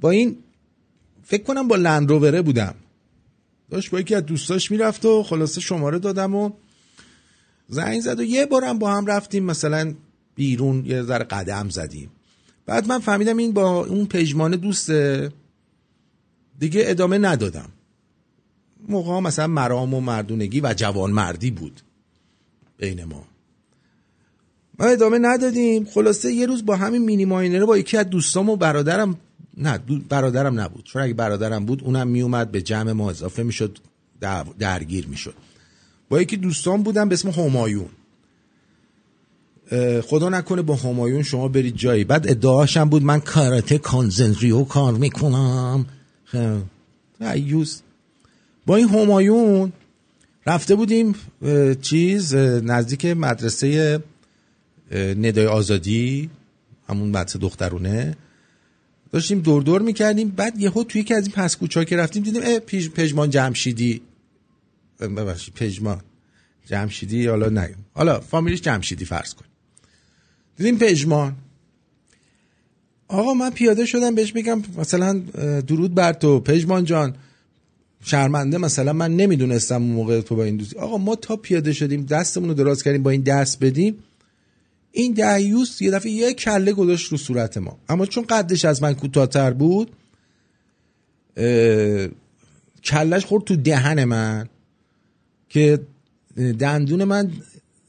با این فکر کنم با لندرووره بودم. داشت با یکی از دوستاش می‌رفت و خلاصه شماره دادم و زنگ زد و یه بارم با هم رفتیم مثلا بیرون یه ذره قدم زدیم. بعد من فهمیدم این با اون پژمان دوسته دیگه ادامه ندادم. موقع مثلا مرام و مردونگی و جوان مردی بود بین ما. ما ادامه ندادیم. خلاصه یه روز با همین مینی ماینره با یکی از دوستام و برادرم نه برادرم نبود. چون اگه برادرم بود اونم میومد به جمع ما اضافه می‌شد درگیر می‌شد. با یکی دوستان بودم به اسم همایون. خدا نکنه با همایون شما برید جایی. بعد ادعاشم بود من کاراته کانزنریو کار می‌کنم. ایوز با این همایون رفته بودیم چیز نزدیک مدرسه ندای آزادی همون مدرسه دخترونه. داشتیم دور دور می‌کردیم. بعد یهو توی که از این پس کوچا که رفتیم دیدیم اه پژمان جمشیدی. ببخشید پژمان. جمشیدی حالا نه. حالا فامیلیش جمشیدی فرض کن. دیدیم پژمان. آقا من پیاده شدم بهش میگم مثلا درود بر تو پژمان جان. شرمنده مثلا من نمی‌دونستم اون موقع تو با این دوستی آقا ما تا پیاده شدیم دستمون رو دراز کردیم با این دست بدیم. این دعیوس یه دفعه یه کله گذاشت رو صورت ما. اما چون قدش از من کوتاهتر بود کلش خورد تو دهن من که دندون من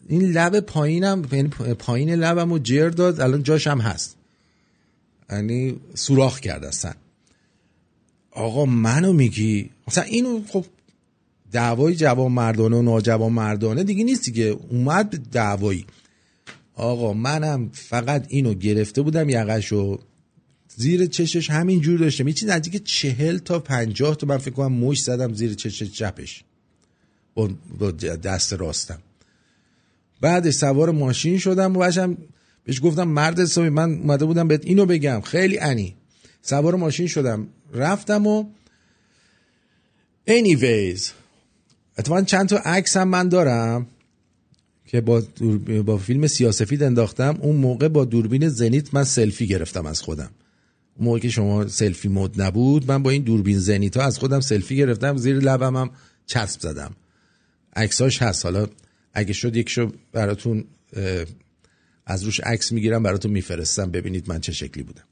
این لب پایینم یعنی پایین لبم رو جر داد الان جاش هم هست. یعنی سوراخ کرد اصلا. آقا منو میگی؟ مثلا اینو خب دعوای جوان مردانه و ناجوان مردانه دیگه نیستی که اومد دعوایی. آقا منم فقط اینو گرفته بودم یقشو زیر چشش همین جور داشتم. یه چیز نزدیک چهل تا پنجاه تا من فکر کنم مش زدم زیر چش چپش. با, دست راستم. بعدش سوار ماشین شدم و باشم بهش گفتم مرد حسابی من اومده بودم بهت اینو بگم. خیلی انی سوار ماشین شدم. رفتم و anyways اتفاقا چند تا عکس هم من دارم. که با, دور... با فیلم سیاسفید انداختم اون موقع با دوربین زنیت من سلفی گرفتم از خودم. اون موقع که شما سلفی مود نبود من با این دوربین زنیت ها از خودم سلفی گرفتم زیر لبم هم چسب زدم. عکساش هست. حالا اگه شد یکشو براتون از روش عکس می‌گیرم براتون میفرستم. ببینید من چه شکلی بودم.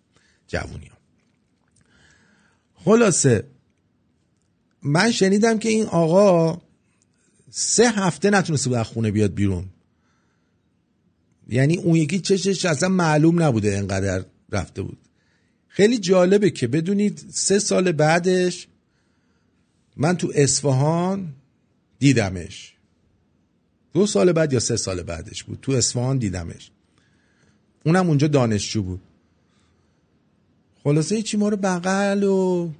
جوونی ها. خلاصه من شنیدم که این آقا سه هفته نتونسته بود از خونه بیاد بیرون. یعنی اون یکی چشش اصلا معلوم نبوده انقدر رفته بود. خیلی جالبه که بدونید سه سال بعدش من تو اصفهان دیدمش. دو سال بعد یا سه سال بعدش بود. تو اصفهان دیدمش. اونم اونجا دانشجو بود. خلاصه چی ما رو بغل و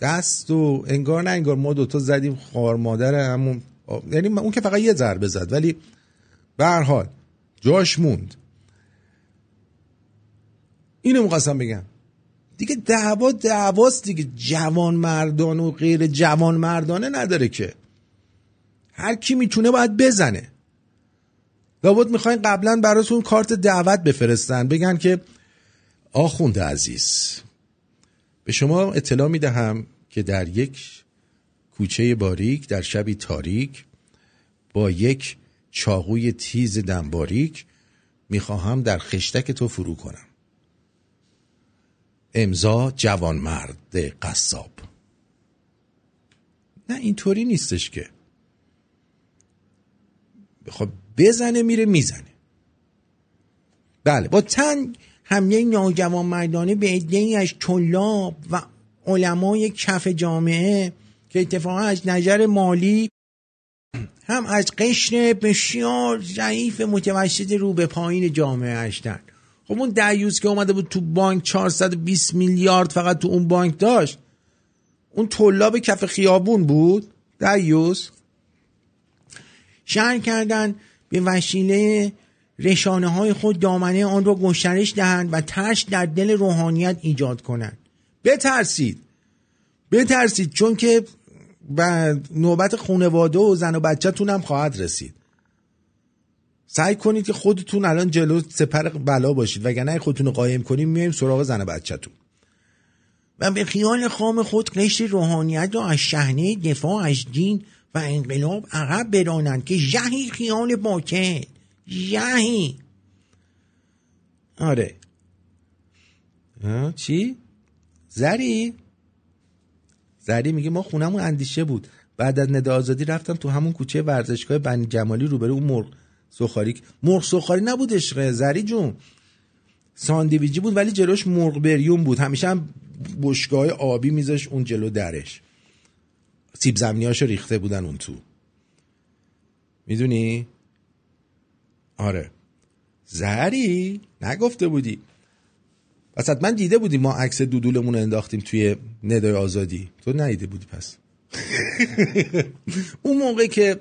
دست و انگار نه انگار ما دوتا زدیم خوار مادر همون یعنی اون که فقط یه ضربه زد ولی به هر حال جاش موند. اینو می‌خواستم بگم. دیگه دعوا دعواست دیگه. جوان مردان و غیر جوان مردانه نداره که. هر کی می‌تونه باید بزنه. لابد می‌خواین قبلا براتون کارت دعوت بفرستن. بگن که آخوند عزیز به شما اطلاع می‌دهم که در یک کوچه باریک در شبی تاریک با یک چاقوی تیز دنباریک می‌خواهم در خشتک تو فرو کنم. امضا جوان مرد قصاب. نه اینطوری نیستش که. خب بزنه میره می‌زنه. بله با تن حمله ناجوان مردانه به عدهای از طلاب و علمای کف جامعه که اتفاقا از نظر مالی هم از قشر بسیار ضعیف متوسط رو به پایین جامعه هستن. خب اون دیوز که اومده بود تو بانک 420 میلیارد فقط تو اون بانک داشت اون طلاب کف خیابون بود دیوز شهر کردن به وسیله رشانه های خود دامنه آن را گسترش دهند و ترس در دل روحانیت ایجاد کنند. بترسید. بترسید چون که نوبت خانواده و زن و بچهتون هم خواهد رسید. سعی کنید که خودتون الان جلو سپر بلا باشید. وگرنه خودتون رو قایم کنیم میایم سراغ زن و بچهتون. و به خیال خام خود قشر روحانیت را از شهنه دفاع از دین و انقلاب عقب برانند که جهی خیال باکن جهی آره. چی؟ زری؟ زری میگه ما خونمون اندیشه بود. بعد از ندا آزادی رفتم تو همون کوچه ورزشگاه بنی جمالی روبرو اون مرغ سخاری. مرغ سخاری نبود عشقه زری جون. ساندویجی بود ولی جلوش مرغ بریون بود. همیشه هم بشگاه آبی میذاش اون جلو درش. سیب زمینیاشو ریخته بودن اون تو. می‌دونی؟ آره. زری؟ نگفته بودی. پس من دیده بودی ما عکس دودولمون رو انداختیم توی ندای آزادی. تو ندیده بودی پس. اون موقع که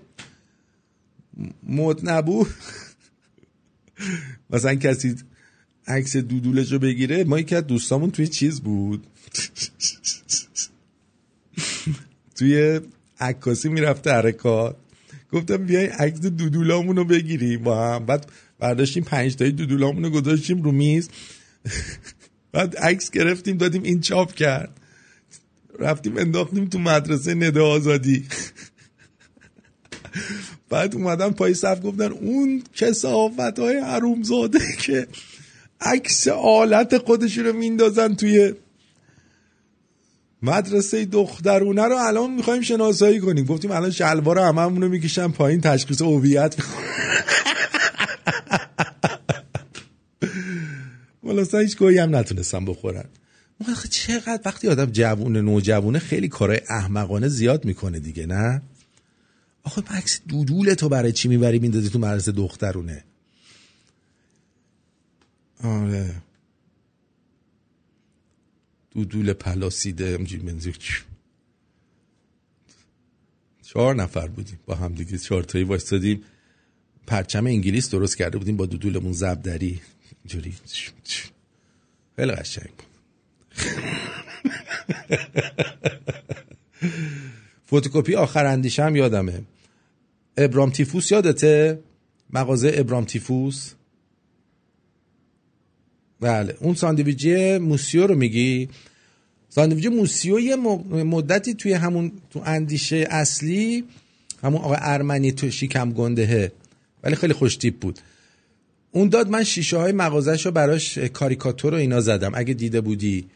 مد نبود مثلا کسی عکس دودولش رو بگیره ما یکی از دوستامون توی چیز بود. توی عکاسی می‌رفته حرکات گفتم بیای عکس دودولامون رو بگیریم با هم. بعد برداشتیم پنج تایی دودولامون رو گذاشتیم رو میز. بعد عکس گرفتیم دادیم این چاپ کرد. رفتیم انداختیم تو مدرسه نده آزادی. بعد اومدن پای صف گفتن اون کسافت های حرومزاده که عکس آلت خودشون رو میندازن توی مدرسه دخترونه رو الان می‌خوایم شناسایی کنیم. گفتیم الان شلوار هممون رو می‌کشن پایین تشخیص هویت. ولی هیچ گویی هم نتونستم بخورن. آخه چقدر وقتی آدم جوونه نوجوونه خیلی کارهای احمقانه زیاد می‌کنه دیگه نه؟ آخه مکس دودول تو برای چی می‌بری میندازی تو مدرسه دخترونه؟ آره. دودول پلاسیده چهار نفر بودیم با هم دیگه چهار تایی وایستادیم. پرچم انگلیس درست کرده بودیم با دودولمون زبدری. اینجوری. خیلی قشنگ. بود فتوکپی آخر اندیشه هم یادمه. ابرام تیفوس یادته؟ مغازه ابرام تیفوس. بله اون ساندویجی موسیو رو میگی؟ ساندویچ موسیو یه مدتی توی همون تو اندیشه اصلی همون آقا ارمنی تو شیکم گندهه. ولی خیلی خوش تیپ بود. اون داد من شیشه های مغازش رو براش کاریکاتور رو اینا زدم. اگه دیده بودی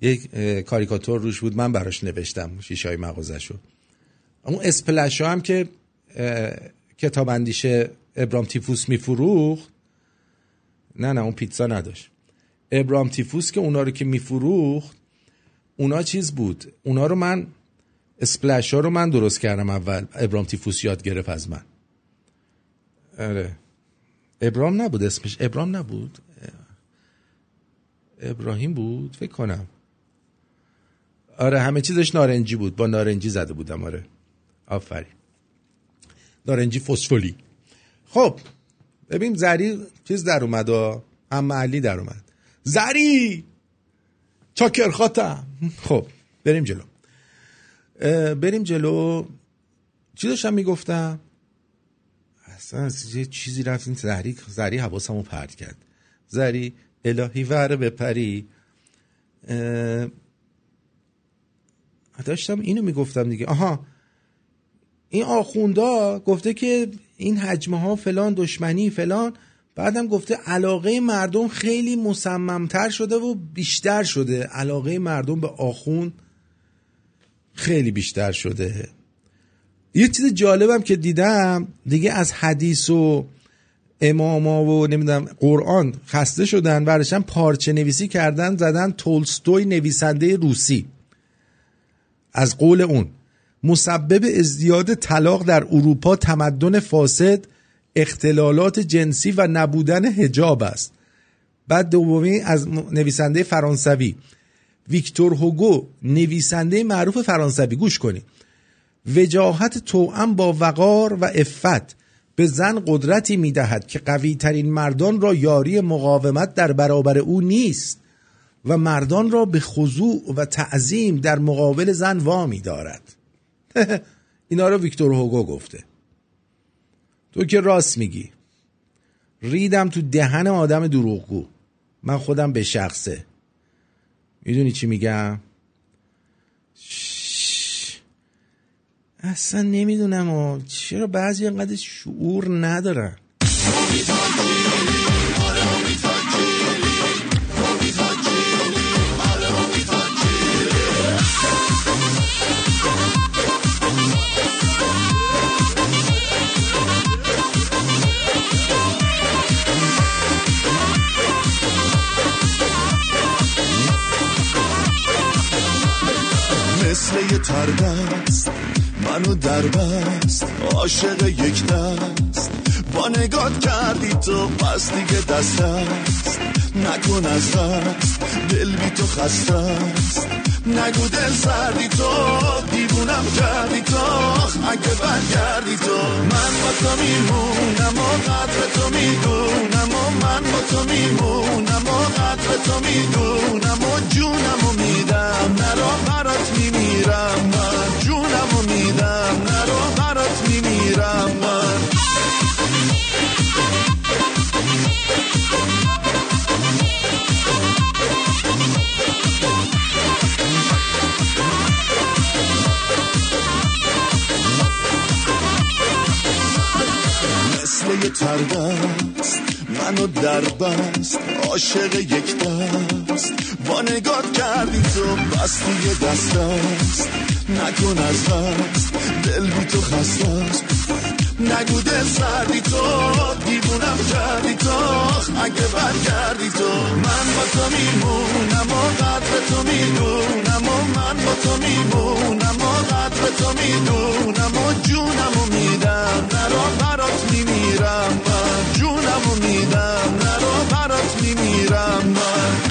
یک کاریکاتور روش بود من براش نوشتم شیشه های مغازش رو. اون اسپلش هم که کتاب اندیشه ابرام تیفوس میفروخت. نه نه اون پیتزا نداشت. ابرام تیفوس که اونا رو که میفروخت اونا چیز بود. اونا رو من اسپلش ها رو من درست کردم اول. ابرام تیفوس یاد گرفت از من. آره. ابرام نبود اسمش ابرام نبود؟ ابراهیم بود؟ فکر کنم. آره همه چیزش نارنجی بود. با نارنجی زده بودم آره. آفرین. نارنجی فسفولی. خب ببین زری چیز در اومد و علی در اومد. زری! چاکر خاتم. خب بریم جلو. بریم جلو. چی داشتم می‌گفتم؟ اصلا یه چیزی رفتیم زری زری حواسمو پرد کرد. زری الهی وره بپری. داشتم اینو می‌گفتم دیگه. آها این آخوندا گفته که این حجمه ها فلان دشمنی فلان. بعدم گفته علاقه مردم خیلی مصممتر شده و بیشتر شده. علاقه مردم به آخون خیلی بیشتر شده. یه چیز جالبم که دیدم دیگه از حدیث و اماما و نمی‌دونم قرآن خسته شدن برشن پارچه نویسی کردن زدن تولستوی نویسنده روسی. از قول اون مسبب ازدیاد طلاق در اروپا تمدن فاسد اختلالات جنسی و نبودن هجاب است. بعد دومی از نویسنده فرانسوی. ویکتور هوگو نویسنده معروف فرانسوی. گوش کنید وجاهت توأم با وقار و افت به زن قدرتی می‌دهد که قوی ترین مردان را یاری مقاومت در برابر او نیست و مردان را به خضوع و تعظیم در مقابل زن وامی دارد اینا رو ویکتور هوگو گفته. تو که راست میگی. ریدم تو دهن آدم دروغگو. من خودم به شخصه. می‌دونی چی میگم؟ اصلا نمی‌دونم و چرا بعضی انقدر شعور ندارن. مثل یه تردست منو در بست. عاشق یک دست. با نگات کردی تو پس دیگه دست است نکن از دست دل بی تو خسته است. نگو دل سردی تو دیوونم کردی تو. اگه برگردی تو من با تو میمونم و قدر تو می‌دونم و من با تو میمونم و قدر تو می‌دونم و جونم و میدم. نرا برات میمیرم من جونم و میدم. نرا برات میمیرم من مثل یه تردست منو در بست. عاشق یک دست. با نگات کردی تو بستی یه دست نکن از دست. دل بی تو خسته است نگو دل سردی تو دیوونم کردی تو. اگه برگردی تو من با تو میمونم و قدر تو می‌دونم و من با تو میمونم و قدر تو می‌دونم و جونم و میدم نرا برات میمیرم من جونم و میدم نرا برات میمیرم من.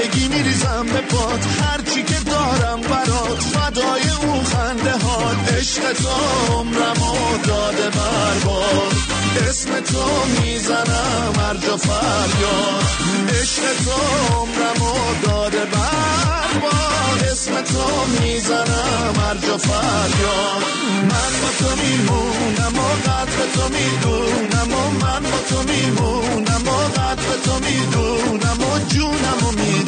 بگی میریزم به پات. هرچی که دارم برات فدای اون خنده ها عشق تو عمرم داده برباد اسم تو می‌زنم هر جا فریاد. عشق تو عمرم داده برباد اسم تو می‌زنم هر جا فریاد. من با تو میمونم و قدر تو می‌دونم و من با تو میمونم و قدر تو می‌دونم و جونم و میدم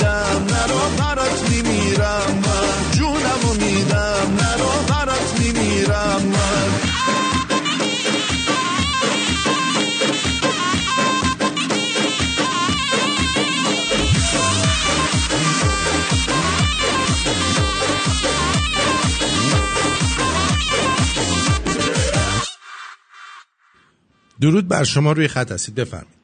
درود بر شما روی خط هستید بفرمایید.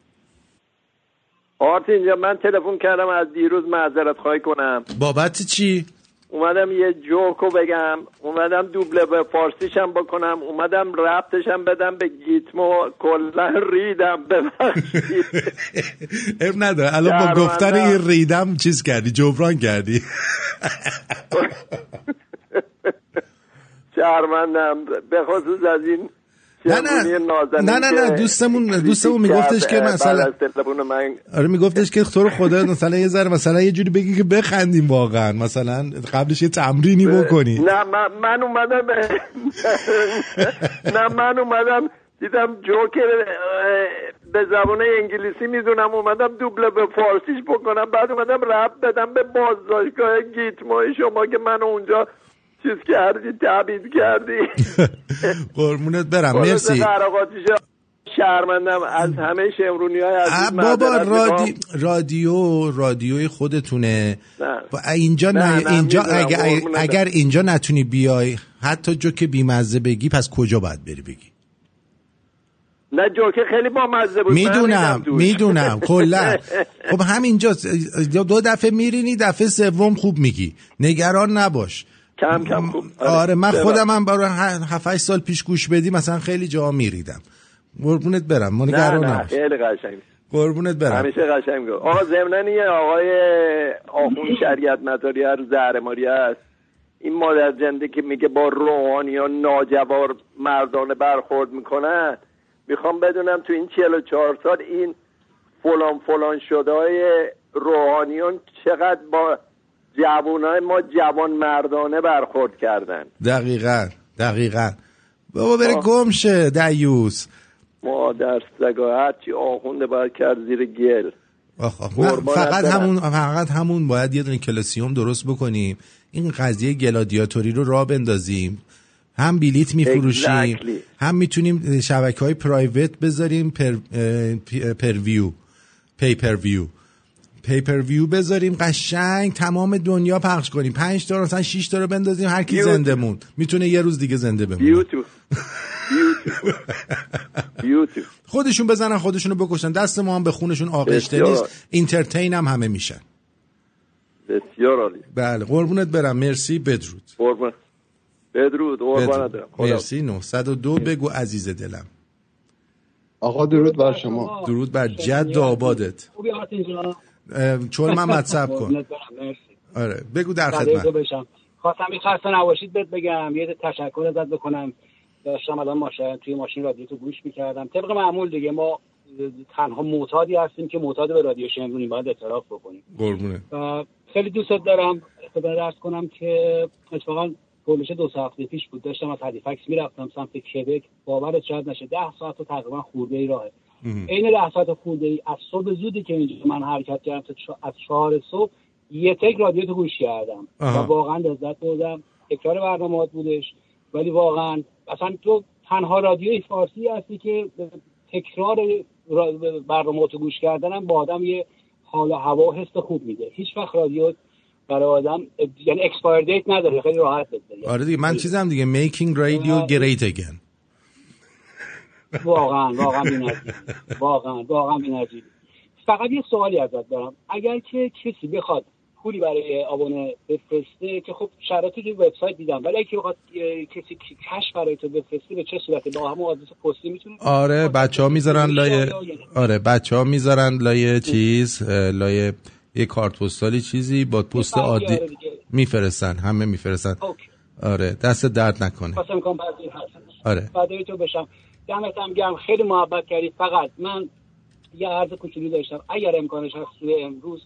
آرتین من تلفن کردم از دیروز معذرت خواهی کنم. بابت چی؟ اومدم یه جوکو بگم. اومدم دوبله به فارسیشم بکنم. اومدم ربطشم بدم به گیتمو. کلا ریدم ببخشید. اب نداره. الان با. گفتن این ریدم چیز کردی؟ جبران کردی. شهرمندم به خصوص از این نه نه. نه نه نه دوستمون دوستمون میگفتش که مثلا من آره میگفتش که تو رو خدا مثلا یه ذره مثلا یه جوری بگی که بخندیم واقعا. مثلا قبلش یه تمرینی بکنی. نه من, من اومدم نه من اومدم دیدم جوکر به زبان انگلیسی می‌دونم اومدم دوبله به فارسیش بکنم بعد اومدم رب بدم به بازداشتگاه گیتمای شما که من اونجا چیز کردی تبید کردی. قرمونت برم مرسی. شهرمندم از همه شمرونی های عزیز بابا رادی... رادیو رادیوی خودتونه. نه. اینجا نه، نه, نه، اینجا می‌دونم، اگر, اگر اینجا نتونی بیای حتی جو که بیمزه بگی پس کجا باید بری بگی؟ نه جوکر خیلی با مزه بود می‌دونم. می‌دونم کلا. خب همینجا دو دفعه میرینی دفعه سوم خوب میگی. نگران نباش. کم کم خوب. آره من. خودم هم برای 7 سال پیش گوش بدی مثلا خیلی جا میریدم. قربونت برم ما نه نه خیلی قشنگ. قربونت برم. همیشه قشنگ گفت آقا ضمناً یه آقای آخون شریعت مداری هر زهرماری هست. این مادر جنده که میگه با روحانیان ناجوار مردانه برخورد می‌کنن. می‌خوام بدونم تو این 44 سال این فلان فلان شده های روحانیون چقدر با جوانای ما جوان مردانه برخورد کردن دقیقا دقیقا بابا بره آه. گم شه دیوس ما در سگا هرچی آخونده باید کرد زیر گل آخ آخ. فقط. همون فقط همون باید یه دونه کلاسیوم درست بکنیم این قضیه گلادیاتوری رو راه بندازیم هم بلیت میفروشیم Exactly. هم می‌تونیم شبکه های private بذاریم per, per view pay per view pay per view بذاریم قشنگ تمام دنیا پخش کنیم. پنج تا رو مثلا 6 تا رو بندازیم هر کی. زنده موند می‌تونه یه روز دیگه زنده بمونه. خودشون بزنن خودشونو بکشن. دست ما هم به خونشون آغشته. نیست. entertain هم همه میشن. بسیار عالی. بله قربونت برم. مرسی بدرود. قربان بدرود. قربانت. برم مرسی 902 بگو عزیز دلم. آقا درود بر شما. درود بر جد آبادت. چون من مطلب کن. آره بگو در تو خدمت. خواستم این خسته نباشید بهت بگم یه تشکر ازت بکنم. داشتم الان ماشین توی ماشین رادیو تو گوش می‌کردم. طبق معمول دیگه ما تنها معتادی هستیم که معتاد به رادیو شمرونی باید اعتراف بکنیم. قربونه. خیلی دوستت دارم خدمت درس کنم که اتفاقا پولش دو هفته پیش بود. داشتم از هلیفکس می‌رفتم سمت کبک. باورت شاید نشه ده ساعت و تقریبا خورده ای راهه. عین لحظات خورده ای از صبح زودی که اینجا من حرکت کردم تا از چهار صبح یه تک رادیو تو گوش کردم. آها. و واقعا لذت بردم. تکرار برنامهات بودش. ولی واقعا اصلا تو تنها رادیوی فارسی هستی که تکرار را- برنامهات رو گوش کردنم با آدم یه حال و هوا و حس خوب میده. هیچ وقت رادیو برای آدم یعنی expire date نداره. خیلی راحت بده آره دیگه من چیزم دیگه. Making radio great again. واقعا واقعا بی‌نظیر واقعا واقعا بی‌نظیر فقط یه سوالی ازت دارم. اگر که کسی بخواد پولی برای آبونه بفرسته که خب شرایطی توی وبسایت دیدم ولی اگه بخواد کسی cash برای تو بفرسته به چه صورتی با همون آدرس پستی می‌تونه؟ آره بچه ها می‌ذارن لای آره بچه ها می‌ذارن لای چیز اه، لای یه کارت پستالی چیزی با پست عادی آره. میفرستن همه میفرستن. آره دست درد نکنه. آره. تو بشم. دمت هم گرم. خیلی محبت کردی. فقط من یه عرض کوچولی داشتم. اگر امکانش هست توی امروز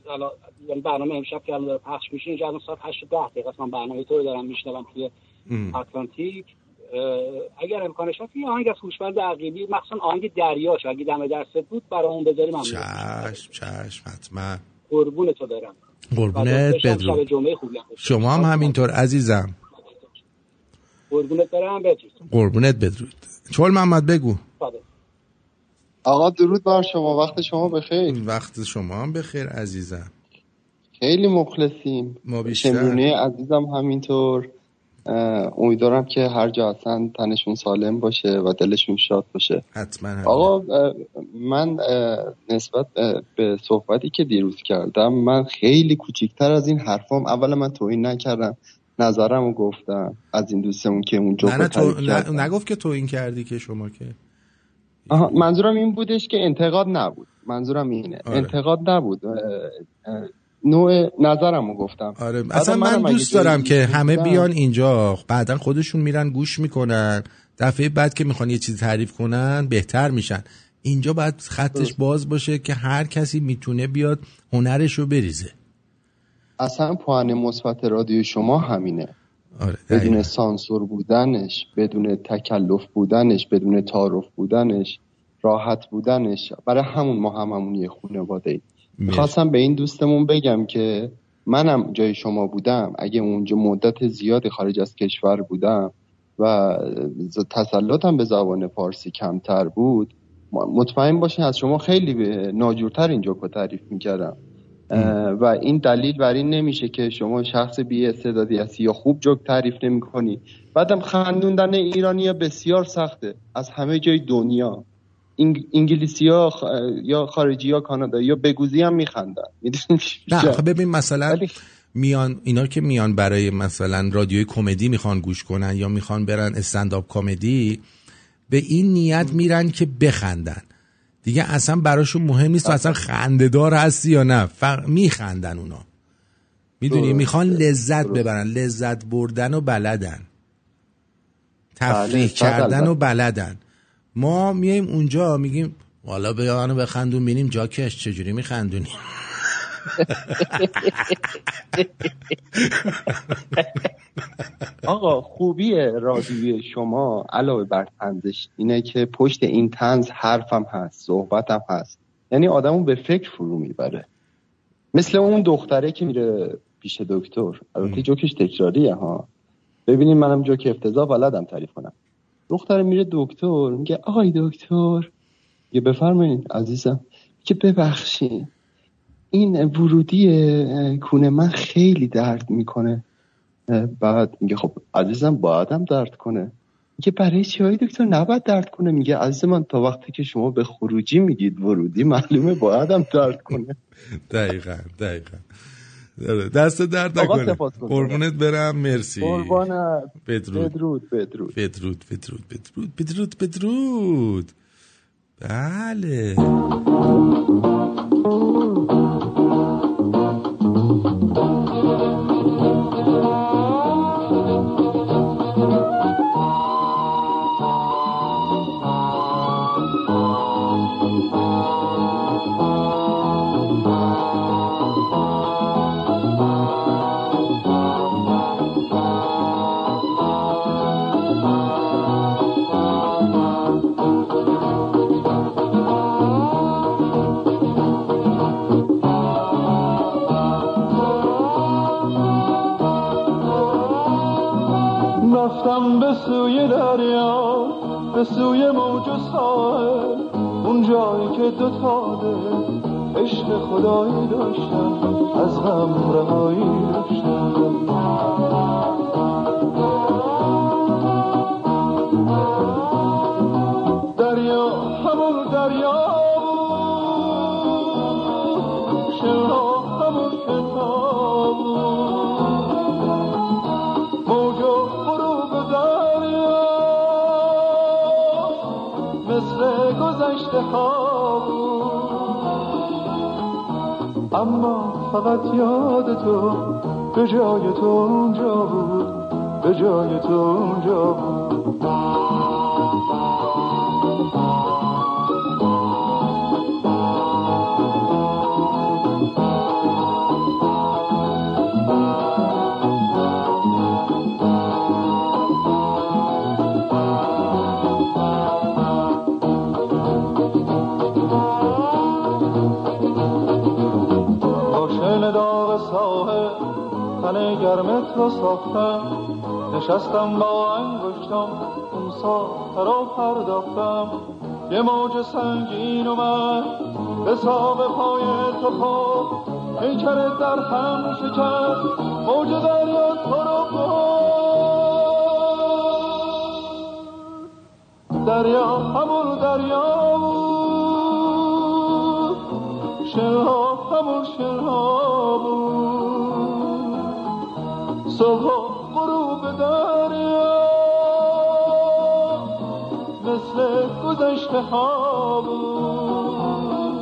یعنی برنامه امشب که الان داره پخش میشه اینجا الان ساعت 8 و 10 دقیقه من برنامه تو رو دارم میشنوم توی اتلانتیک اگر امکانش هست یه آهنگ از هوشمند عقیلی مخصوصا آهنگ دریاش. اگه دم دستت بود برامون بذاری ممنون. چشم چشم حتما. قربون تو برم. قربونت باشه. شما هم همینطور عزیزم. قربونت برم بدرود. قربونت بدرود. چول محمد بگو. فدای. آقا درود بر شما. وقت شما بخیر. وقت شما هم بخیر عزیزم. خیلی مخلصیم. ما بیشتر. شمرونه عزیزم همینطور. امیدوارم که هر جا هستن تنشون سالم باشه و دلشون شاد باشه. حتما هم. آقا من نسبت به صحبتی که دیروز کردم من خیلی کوچیکتر از این حرفام اولا من توهین نکردم. نظرم رو گفتم از این دوستمون که اون نه تو. نگفت که تو این کردی که شما که. آها، منظورم این بودش که انتقاد نبود. منظورم اینه. آره. انتقاد نبود. اه، اه، نوع نظرم رو گفتم. آره. اصلا من دوست دارم که همه بیان اینجا. بعدا خودشون میرن گوش می‌کنن. دفعه بعد که می‌خوان یه چیزی تعریف کنن بهتر میشن. اینجا باید خطش باز باشه که هر کسی می‌تونه بیاد هنرش رو بریزه. اصلا پوان مثبت رادیو شما همینه. آره بدون. سانسور بودنش بدون تکلف بودنش بدون تعارف بودنش راحت بودنش برای همون ما هم همون یه خانواده ای به این دوستمون بگم که منم جای شما بودم. اگه اونجا مدت زیادی خارج از کشور بودم و تسلطم به زبان فارسی کمتر بود مطمئن باشین از شما خیلی ناجورتر این جوکو تعریف می‌کردم. و این دلیل بر این نمیشه که شما شخص بی استعدادی هستی یا خوب جوک تعریف نمی کنی. بعدم خندوندن ایرانی بسیار سخته. از همه جای دنیا. انگ... انگلیسی ها خ... یا خارجی ها کانادا یا بگوزی هم میخندن. نه آخه ببین مثلا میان اینا که میان برای مثلا رادیوی کمدی می‌خوان گوش کنن یا می‌خوان برن استنداپ کمدی به این نیت میرن که بخندن. دیگه اصلا براشون مهم نیست تو اصلا خندهدار هستی یا نه. فقط میخندن اونا. می‌دونی. می‌خوان لذت. ببرن. لذت بردن و بلدن. تفریح بله، کردن و. بلدن. ما میایم اونجا میگیم والا بیا منو بخندون بینیم جاکش چجوری میخندونی. آقا خوبی رادیوی شما علاوه بر تنزش. اینه که پشت این تنز حرفم هست صحبتم هست. یعنی آدمو به فکر فرو می‌بره. مثل اون دختره که میره پیش دکتر. البته جوکش تکراریه ها. ببینیم منم جوک افتضاح بلدم تعریف کنم. دختره میره دکتر میگه آقای دکتر. یه بفرمایید عزیزم. که ببخشید. این ورودی کونه من خیلی درد می‌کنه. بعد میگه خب عزیزم بایدم درد کنه. میگه برای چی های دکتر؟ نباید درد کنه. میگه عزیز من تا وقتی که شما به خروجی میگید ورودی معلومه بایدم درد کنه. دقیقا دقیقا. آره، دست درد نکنه. قربونت برم. مرسی. قربانت بدرود. بدرود بدرود. بدرود بدرود بدرود بدرود بدرود. بله. به سوی موج و ساحل اون جایی که دو تا دل عشق خدایی داشتن از غم رهایی داشتن اما فقط یاد تو به جای تو اونجا بود به جای تو اونجا بود. تن گرمت رو ساختم نشستم با انگشتم اون ساخته را پرداختم. یه موج سنگین اومد به ساق پای تو خود پیکرت در هم شکست موج دریا تو رو برد دریا همون دریا صبح غروب دریا مثل گذشته ها بود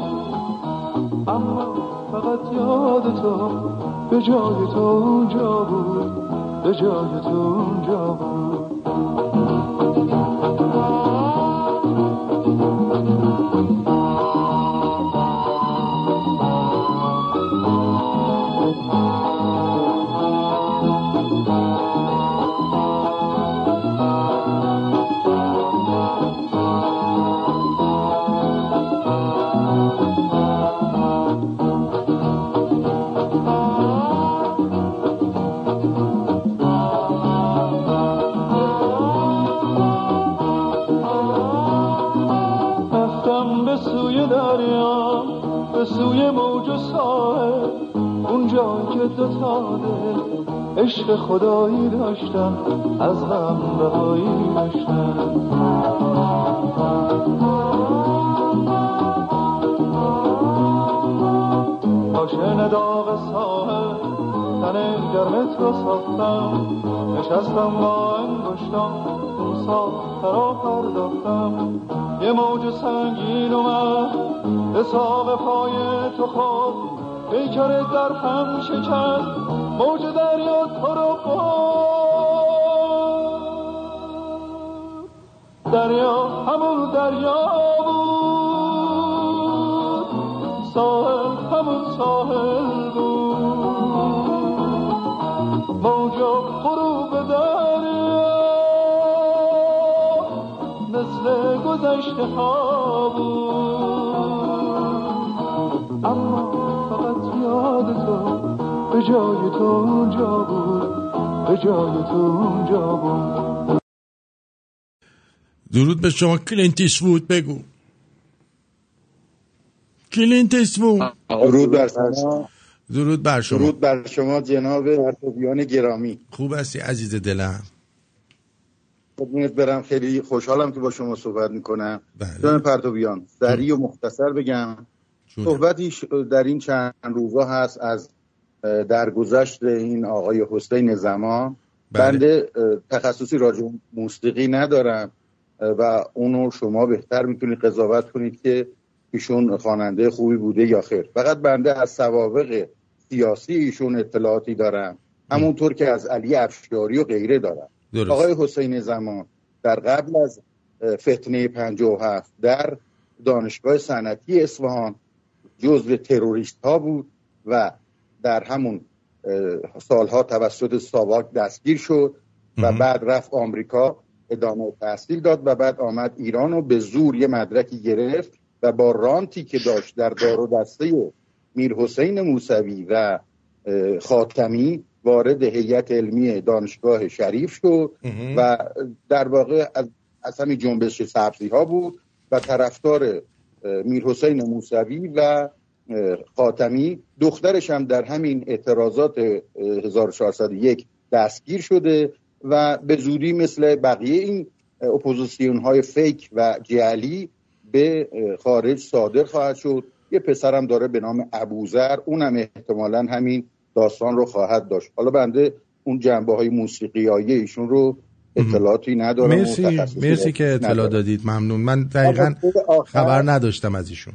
اما فقط یاد تو به جای تو اونجا بود به جای تو اونجا بود. اونجا که دو تا دل عشق خدایی داشتن از غم رهایی داشتن آشن داغ ساحل تن گرمت رو ساختم. نشستم با انگشتم اون ساخته را پرداختم. یه موج سنگین اومد به ساق پای تو خود پیکر در هم شکست موج دریا تو رو دریا همون دریا بود ساحل همون ساحل بود. موج و غروب دریا مثل گذشته ها به جای تو اونجا بود به جای تو اونجا بود. درود به شما کلینت ایستوود بگو. کلینت ایستوود. درود بر شما. درود بر شما. درود بر شما جناب پرتویان گرامی. خوب هستی عزیز دلم. قربونت برم. خیلی خوشحالم که با شما صحبت می‌کنم. بله. جناب پرتویان سریع و مختصر بگم. صحبتی در این چند روزا هست از درگذشت این آقای حسین زمان. بله. بنده تخصصی راجع موسیقی ندارم و اونو شما بهتر می‌تونید قضاوت کنید که ایشون خواننده خوبی بوده یا خیر. فقط بنده از سوابق سیاسی ایشون اطلاعاتی دارم. همونطور که از علی افشاری و غیره دارم. درست. آقای حسین زمان در قبل از فتنه 57 در دانشگاه صنعتی اصفهان جزو تروریست ها بود و در همون سالها توسط ساواک دستگیر شد و بعد رفت آمریکا ادامه تحصیل داد و بعد آمد ایران و به زور یه مدرکی گرفت و با رانتی که داشت در دار و دسته میر حسین موسوی و خاتمی وارد هیئت علمی دانشگاه شریف شد و در واقع از, همین جنبش سبزی ها بود و طرفدار میر حسین موسوی و اه، خاتمی دخترش هم در همین اعتراضات اه، 1401 دستگیر شده و به زودی مثل بقیه این اپوزیسیون های فیک و جعلی به خارج صادر خواهد شد. یه پسرم داره به نام ابوذر اونم احتمالا همین داستان رو خواهد داشت. حالا بنده اون جنبه های موسیقیایی ایشون رو اطلاعاتی ندارم مرسی مرسی که اطلاع. دادید. ممنون. من دقیقا نکته آخر- خبر نداشتم از ایشون.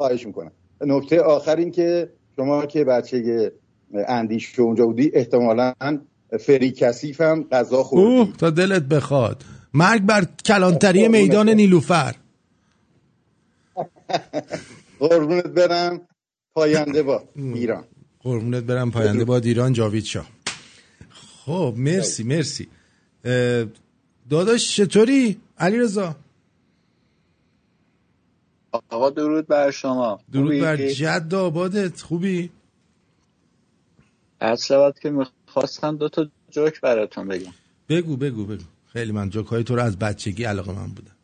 خواهش می‌کنم. نکته آخر این که شما که بچه اندیش اونجا بودی احتمالا فری کثیف هم غذا خوردی. تا دلت بخواد. مرگ بر کلانتری میدان نیلوفر. قربونت برم. پاینده با ایران. قربونت برم پاینده باد ایران جاوید شاه. خب مرسی مرسی. داداش چطوری؟ علی رضا آقا درود بر شما. درود؟ بر جد آبادت. خوبی؟ از که می‌خواستم دو تا جوک براتون بگم. بگو بگو بگو. خیلی من جوکای تو رو از بچگی علاقه من بودم.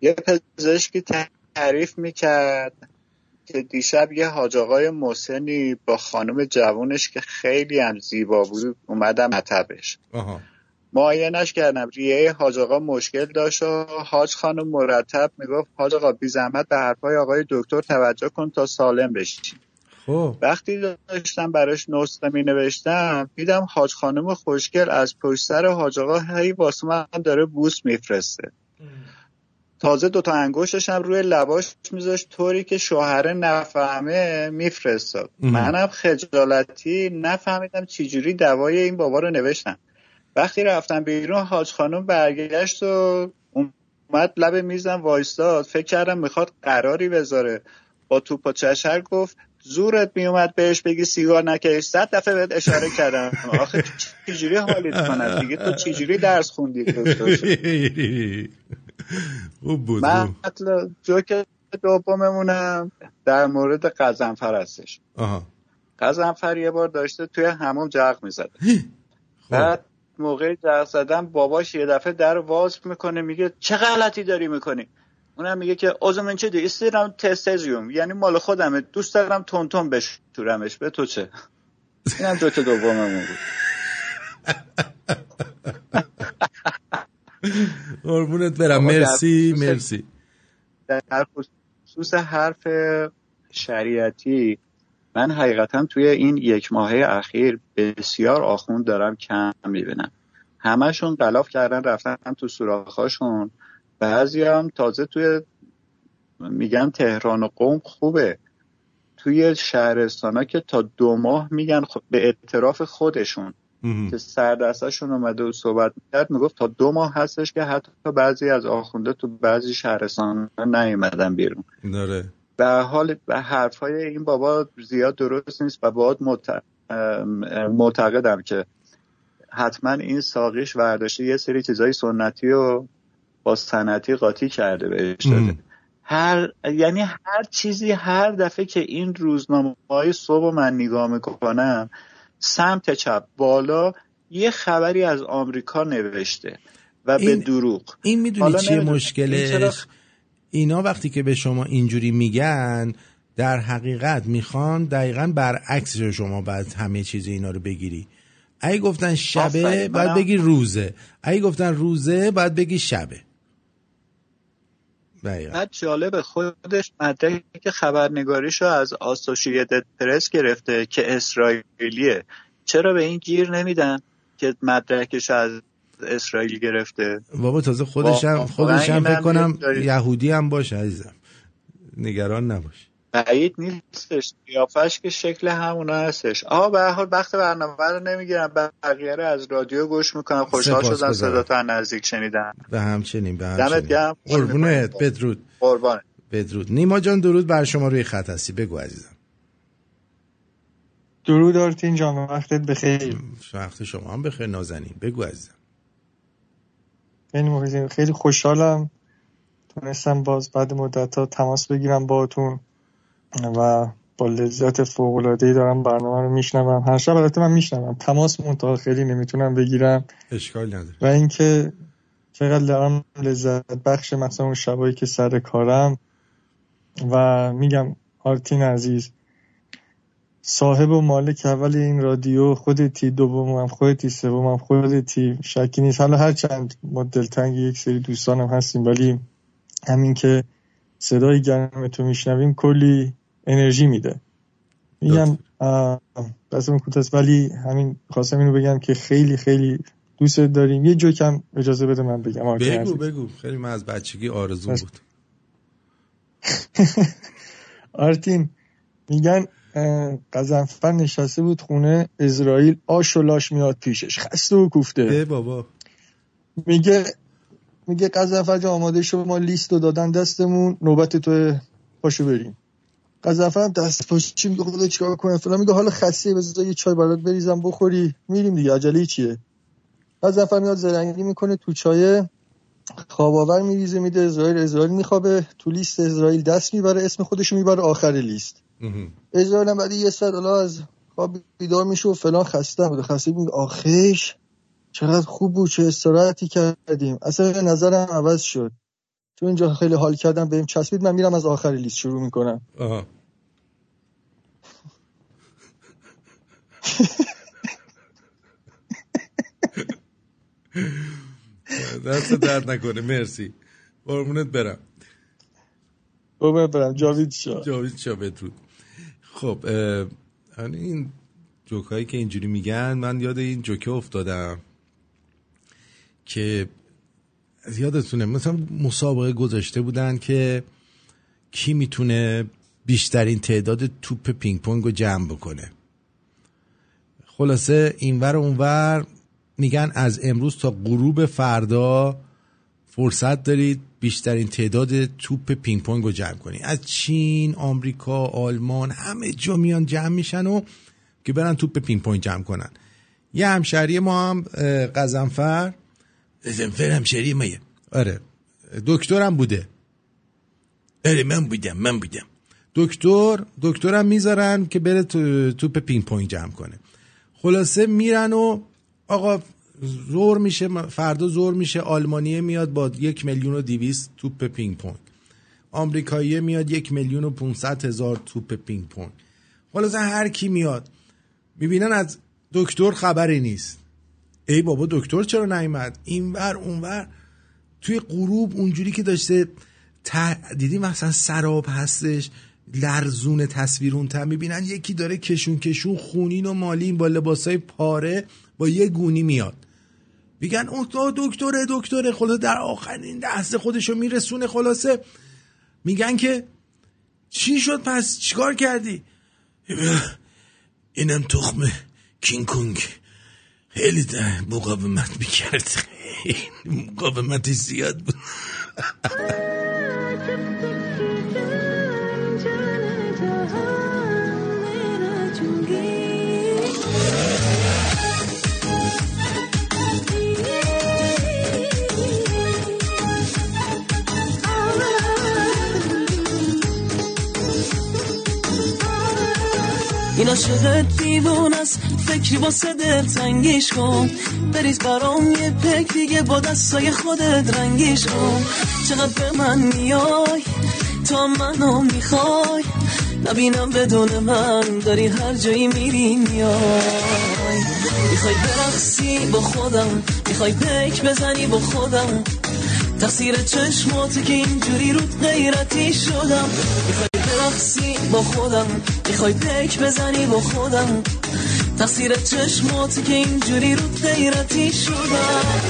یه پزشکی تعریف می‌کرد که دیشب یه حاج آقای محسنی با خانم جوونش که خیلی هم زیبا بود اومدم مطبش. آها. معاینش کردم ریه حاج آقا مشکل داشت و حاج خانم مرتب می‌گفت حاج آقا بی زحمت به حرفای آقای دکتر توجه کن تا سالم بشی. خب. وقتی داشتم براش نسخه می نوشتم دیدم حاج خانم خوشگل از پشت سر حاج آقا هی واسه من داره بوس میفرسته. تازه دوتا انگشتش هم روی لباش میذاشت طوری که شوهره نفهمه میفرستاد. منم خجالتی نفهمیدم چجوری دوای این بابا رو نوشتم. وقتی رفتم بیرون حاج خانم برگشت و اومد لب میزم وایستاد. فکر کردم می‌خواد قراری بذاره. با توپ و چشر گفت زورت میومد بهش بگی سیگار نکش. صد دفعه بهت اشاره کردم. آخه چجوری حالیت کنم دیگه؟ تو چجوری درس خوندی؟ خوب بود من جوک دوممونم در مورد قزنفر هستش. قزنفر یه بار داشته توی همون جغ می‌زده. بعد موقع جغ زدن باباش یه دفعه در واز می‌کنه میگه چه غلطی داری می‌کنی؟ اونم میگه که اوزمن چه دی؟ استیرم تستزیوم. یعنی مال خودمه. دوست دارم تون تون بشورمش. به تو چه؟ اینم جوک دوممون بود. قربونت برم. در مرسی مرسی. در خصوص حرف شریعتی من حقیقتا توی این یک ماهه اخیر بسیار آخوند دارم کم می‌بینم. همشون غلاف کردن رفتن تو سوراخاشون بعضی هم تازه توی میگن تهران و قوم خوبه. توی شهرستان ها که تا دو ماه میگن به اعتراف خودشون. که سردستشون اومده و صحبت می‌کرد می‌گفت تا دو ماه هستش که حتی بعضی از آخونده تو بعضی شهرستان نیومدن بیرون. داره به حال به حرفای این بابا زیاد درست نیست و باید معتقدم که حتما این ساقیش ورداشته یه سری چیزای سنتی و با سنتی قاطی کرده بهش داده. هر یعنی هر چیزی هر دفعه که این روزنامه های صبح من نگاه می‌کنم سمت چپ بالا یه خبری از آمریکا نوشته و به این- دروغ. این می‌دونی چیه مشکلش؟ چرا اینا وقتی که به شما اینجوری میگن در حقیقت می‌خوان دقیقا برعکس شما بعد همه چیز اینا رو بگیری. اگه گفتن شبه باید منم- بگی روزه. اگه گفتن روزه باید بگی شبه. دقیقا. بعد جالب خودش مدرک خبرنگاریشو از آسوشیتد پرس گرفته که اسرائیلیه. چرا به این گیر نمیدن که مدرکش از اسرائیل گرفته. بابا تازه خودش هم خودش هم فکر کنم یهودی هم باشه عزیزم. نگران نباش. بعید نیستش. قیافش که شکل همونا هستش. آها به هر حال وقت برنامه رو نمی‌گیرم. بقیه رو از رادیو گوش می‌کنم. خوشحال شدم. صدا تو نزدیک شنیدم. به همچنین به دمت همچنین. گرم. قربونت بدرود. قربان بدرود. نیما جان درود بر شما. روی خط هستی. بگو عزیزم. درود آرتین جان. وقتت بخیر. وقت شما هم بخیر. نازنین. بگو عزیزم. خیلی مخلصم. خیلی خوشحالم. تونستم باز بعد مدت ها تماس بگیرم باهاتون و با لذت فوق العاده دارم برنامه رو میشنوم. هر شب البته من میشنوم. تماس منتها خیلی نمی‌تونم بگیرم. اشکال نداره. و اینکه چقدر دارم لذت بخش مثلا اون شبایی که سر کارم و میگم آرتین عزیز صاحب و مالک اول این رادیو خودتی دومم خودتی سومم خودتی شکی نیست. حالا هر چند ما دلتنگ یک سری دوستانم هستیم ولی همین که صدای گرم تو میشنویم کلی انرژی میده. میگم دستمون کوتاست ولی همین خواستم اینو بگم که خیلی خیلی دوست داریم. یه جوکم اجازه بده من بگم. بگو. بگو. خیلی من از بچگی آرزو. بود. آرتین میگن قزنفر نشسته بود خونه اسرائیل آش و لاش میاد پیشش. خسته و کوفته. بابا. میگه میگه قزنفر جان آماده شو ما لیست رو دادن دستمون نوبت تو پاشو بریم. قزنفر دست پاشی میگه خدا چیکار کنم فلان میگه حالا خسته بذار یه چای برات بریزم بخوری. میریم دیگه عجله چیه؟ قزنفر میاد زرنگی می‌کنه تو چای خواب آور میریزه میده اسرائیل اسرائیل میخوابه. تو لیست اسرائیل دست می‌بره اسم خودشو می‌بره آخر لیست. اسرائیل هم بعد یه ساعت حالا از خواب بیدار میشه و فلان خسته بود خسته میگه آخیش چقدر خوب بود چه استراحتی کردیم. اصلا نظرم عوض شد. تو اینجا خیلی حال کردم بهم چسبید من میرم از آخر لیست شروع می‌کنم. دست درد نکنه. مرسی. قربونت برم. بابا برم. جاوید شاه جاوید شاه بدرود خب یعنی این جوک هایی که اینجوری میگن من یاد این جوکه افتادم که یادتونه مثلا مسابقه گذاشته بودن که کی می‌تونه بیشترین تعداد توپ پینگ پونگ رو جمع بکنه. خلاصه اینور و اونور میگن از امروز تا غروب فردا فرصت دارید بیشترین تعداد توپ پینگ پونگ رو جمع کنید از چین آمریکا آلمان همه جا میان جمع میشن و که برن توپ پینگ پونگ جمع کنن. یه همشهری ما هم غضنفر. غضنفر همشهری مایه آره. دکترم بوده. آره من بودم من بودم. دکتر دکترم می‌ذارن که بره تو توپ پینگ پونگ جمع کنه. خلاصه میرن و آقا ظهر میشه فردا ظهر میشه آلمانیه میاد با یک میلیون و دیویست توپ پینگ پونگ. آمریکاییه میاد یک میلیون و پونصد هزار توپ پینگ پونگ. خلاصه هر کی میاد می‌بینن از دکتر خبری نیست. ای بابا دکتر چرا نیومد؟ اینور اونور. توی غروب اونجوری که داشته ت... دیدی مثلا سراب هستش لرزون تصویر اون تا می‌بینن یکی داره کشون کشون خونین و مالین با لباسای پاره با یه گونی میاد. میگن اون دکتره دکتره. خلاصه در آخرین لحظه خودشو میرسونه خلاصه. میگن که چی شد؟ پس چیکار کردی؟ اینم تخم کینگ کنگ خیلی مقاومت می‌کرد. مقاومتش زیاد بود. این عاشقت دیوون است. فکری واسه دل تنگیش کن. بریز برام یه پک دیگه با دستای خودت رنگیش کن. چقدر به من میای؟ تا منو می‌خوای؟ نبینم بدون من داری هر جایی میری میای. می‌خوای برقصی با خودم. می‌خوای پک بزنی با خودم. تقصیر چشماتی که اینجوری رو غیرتی شدم. برقصی با خودم. می‌خوای پک بزنی با خودم. تقصیر چشماتی که اینجوری رو غیرتی شدم.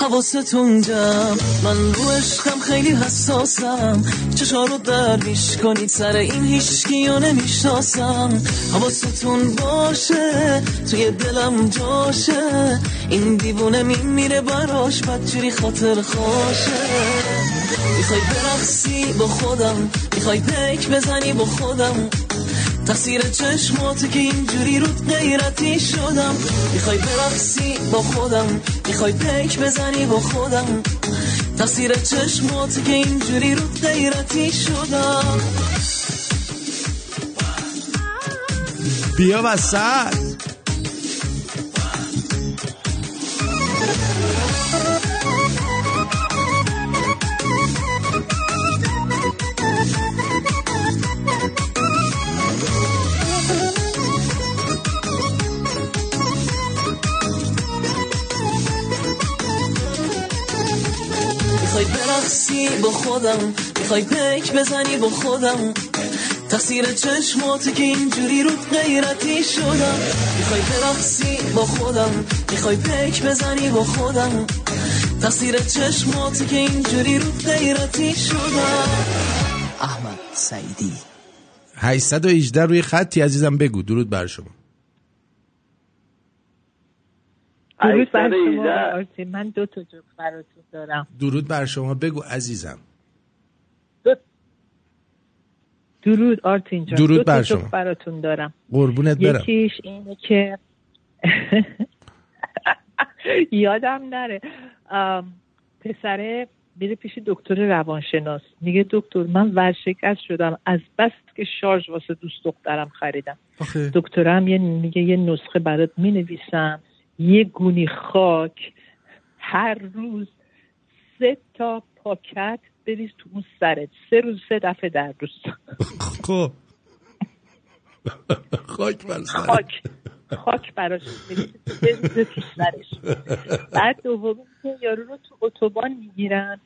حواستون جمع. من رو عشقم خیلی حساسم چشا رو درویش کنید سر این هیچکی رو نمی‌شناسم. حواستون باشه توی دلم جاشه. این دیوونه میمیره براش بدجوری خاطر خوشه. می‌خوای برقصی با خودم می‌خوای پیک بزنی با خودم. تقصیر چشمات که اینجوری رود غیرتی شدم. می‌خوای برقصی با خودم می‌خوای پیک بزنی با خودم. تقصیر چشمات که اینجوری رود غیرتی شدم. بیا وسط برقصی با خودم. می‌خوای پیک بزنی با خودم. تقصیر چشماتی که اینجوری رو غیرتی شدم. می‌خوای برقصی با خودم. می‌خوای پیک بزنی با خودم. تقصیر چشماتی که اینجوری رو غیرتی شدم. احمد سعیدی. 818 روی خطی عزیزم بگو. درود بر شما. درود بر 818. شما. آرتی. من دو تا جوک براتون دارم. درود بر شما. بگو عزیزم. درود آرتین جان. درود دو تا بر جوک شما. براتون دارم. قربونت برم. یکیش اینه که یادم نره. پسره میره پیش دکتر روانشناس. میگه دکتر من ورشکست شدم. از بس که شارژ واسه دوست دخترم خریدم. دکترم یه میگه یه نسخه برات می‌نویسم. یه گونی خاک هر روز سه تا پاکت بریز تو اون سرت. سه روز سه دفعه در روز. خب. خاک بر. خاک. خاک براش بریزه تو سرش بعد دومی که یارو رو تو اتوبان می‌گیرن.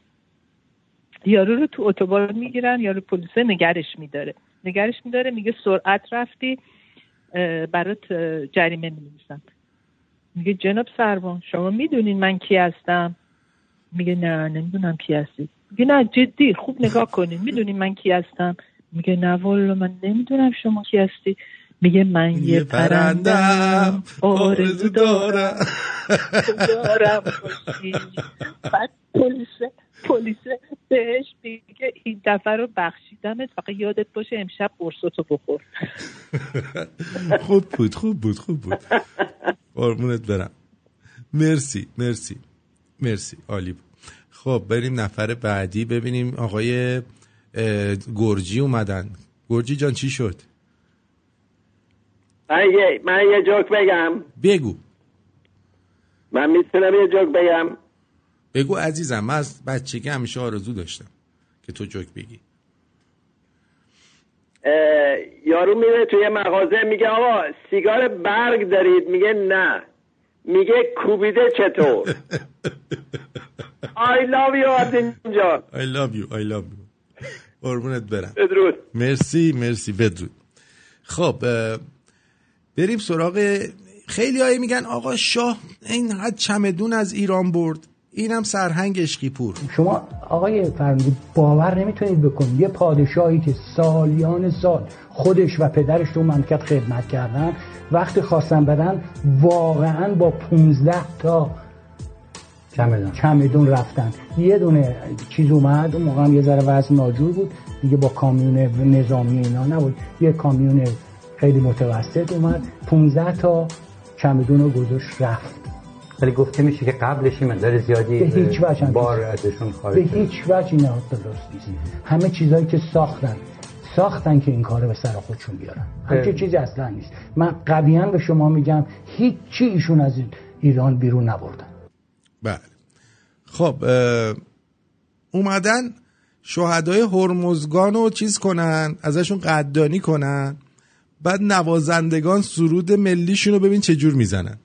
یارو رو تو اتوبان می‌گیرن یارو پلیس نگرش میداره. نگرش میداره میگه سرعت رفتی برات جریمه می‌نویسم. میگه جناب سروان شما می‌دونین من کی هستم؟ میگه نه نمی‌دونم کی هستی. میگه نه جدی خوب نگاه کنین. می‌دونین من کی هستم؟ میگه نه والا من نمی‌دونم شما کی هستی. میگه من یه پرندم. آرزو دارم. دارم. بعد پلیس پلیس بهش میگه این دفعه رو بخشیدمت. فقط یادت باشه امشب قرصتو بخور. خوب بود خوب بود خوب بود. قربونت برم. مرسی مرسی مرسی عالی بود. خب بریم نفر بعدی ببینیم. آقای گرجی اومدن. گرجی جان چی شد؟ من یه, من یه جوک بگم. بگو. من می‌تونم یه جوک بگم. بگو عزیزم من از بچگی همیشه آرزو داشتم که تو جوک بگی. یارو میره توی مغازه میگه آقا سیگار برگ دارید؟ میگه نه. میگه کوبیده چطور؟ I love you آرتین جان. I love you I love you. قربونت برم. بدرود. مرسی مرسی بدرود. خب بریم سراغ خیلی هایی میگن آقا شاه این حد چمدون از ایران برد. اینم سرهنگ اشکی پور شما آقای فرمودی باور نمی‌تونید بکنید. یه پادشاهی که سالیان سال خودش و پدرش رو مملکت خدمت کردن وقتی خواستن برن واقعا با 15 تا چمدون چمدون رفتن. یه دونه چیز اومد اون موقع هم یه ذره وزن ناجور بود. دیگه با کامیون نظامی اینا نبود. یه کامیون خیلی متوسط اومد. 15 تا چمدون رو گذاشت رفت. ولی گفته میشه که قبلش این مقدار زیادی به هیچ وجه بار. ازشون به خارج شد. هیچ وجه اینا درست نیست همه چیزهایی که ساختن ساختن که این کار به سر خودشون بیارن همچین اه. چیزی اصلا نیست من قویا به شما میگم هیچی ایشون از این ایران بیرون نبردن بله خب اومدن شهدای هرمزگان رو چیز کنن ازشون قدردانی کنن بعد نوازندگان سرود ملیشون رو ببین چه جور می‌زنن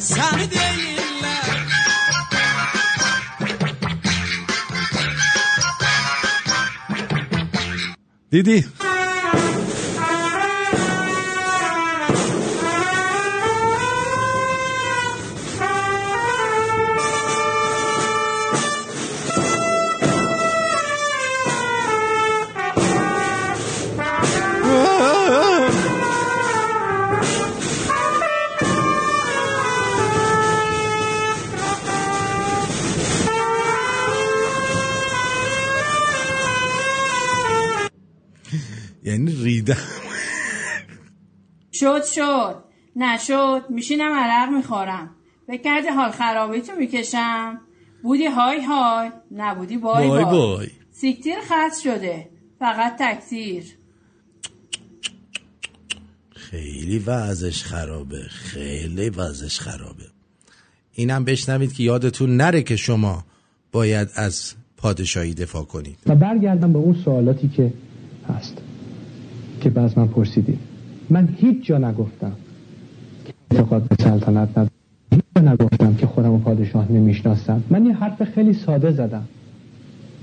sarı değiller. Dedi. شد شد. نشد. میشینم عرق می‌خورم. فکر کردی حال خرابی تو می‌کشم؟ بودی های های. نبودی بای بای بای, بای. سیکتیر خط شده. فقط تکتیر. خیلی وضعش خرابه. خیلی وضعش خرابه. اینم بشنوید که یادتون نره که شما باید از پادشاهی دفاع کنید. و برگردم به اون سوالاتی که هست. که باز من پرسیدید من هیچ جا نگفتم که اعتقاد به سلطنت ندارم. هیچ جا نگفتم که خودم و پادشاه نمی‌شناسم. من یه حرف خیلی ساده زدم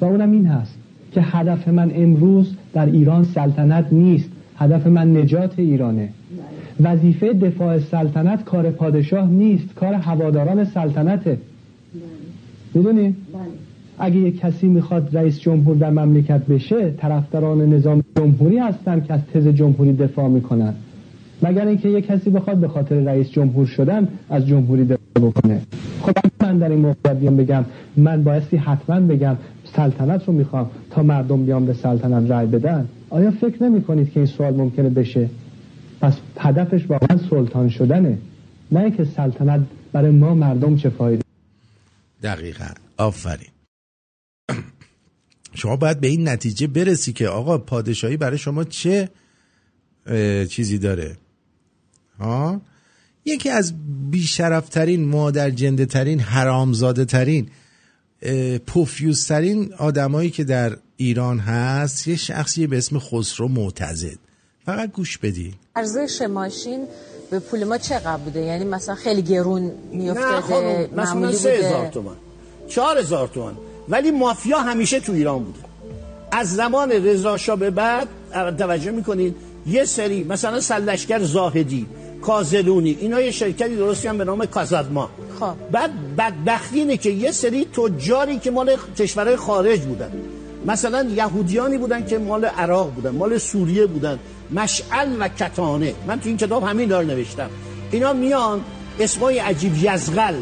و اونم این هست که هدف من امروز در ایران سلطنت نیست. هدف من نجات ایرانه. وظیفه دفاع سلطنت کار پادشاه نیست. کار هواداران سلطنته. می‌دونی؟ اگه یک کسی می‌خواد رئیس جمهور در مملکت بشه طرفداران نظام جمهوری هستن که از تز جمهوری دفاع می‌کنن. مگر اینکه یک کسی بخواد به خاطر رئیس جمهور شدن از جمهوری دفاع بکنه. خب من در این موقع بیام بگم من بایستی حتما بگم سلطنت رو می‌خوام تا مردم بیام به سلطنت رأی بدن. آیا فکر نمی کنید که این سوال ممکنه بشه؟ پس هدفش واقعا سلطان شدنه. نه اینکه سلطنت برای ما مردم چه فایده. دقیقا. آفرین. شما باید به این نتیجه برسی که آقا پادشاهی برای شما چه چیزی داره؟ ها؟ یکی از بیشرفترین مادر جنده ترین حرامزاده ترین پوفیوز ترین آدمایی که در ایران هست یه شخصی به اسم خسرو معتزد. فقط گوش بدی ارزش ماشین به پول ما چقدر بوده؟ یعنی مثلا خیلی گرون نه میافتاده خانم مثلا معمولی سه هزار بوده ولی مافیا همیشه تو ایران بوده. از زمان رضا شاه به بعد توجه می‌کنید یه سری مثلا سلشکر زاهدی کازلونی اینا یه شرکتی درستی هم به نام کازادما. خب. بعد بدبختی اینه که یه سری تجاری که مال کشورهای خارج بودن. مثلا یهودیانی بودن که مال عراق بودن مال سوریه بودن مشعل و کتانه. من تو این کتاب همین دار نوشتم. اینا میان اسمای عجیب یزغل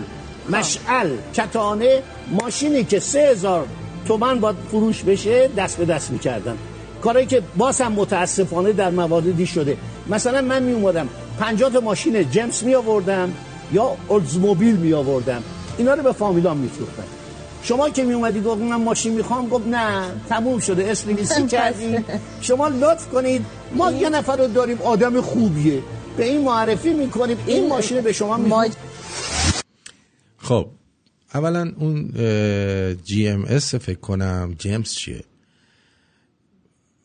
مشعل کتانه ماشینی که سه هزار تومن باید فروش بشه دست به دست می‌کردن. کاری که باز هم متاسفانه در مواردی شده. مثلا من می اومدم 50 تا ماشین جمس می آوردم یا اولدزموبیل می آوردم اینا رو به فامیلان می فروختم شما که می اومدی گفت من ماشین می‌خوام گفت نه تموم شده اسم نویسی کردیم. شما لطف کنید. ما یه نفر رو داریم آدم خوبیه. به این معرفی می‌کنیم این ماشین به شما می خب اولا اون جی ام اس فکر کنم جیمز چیه؟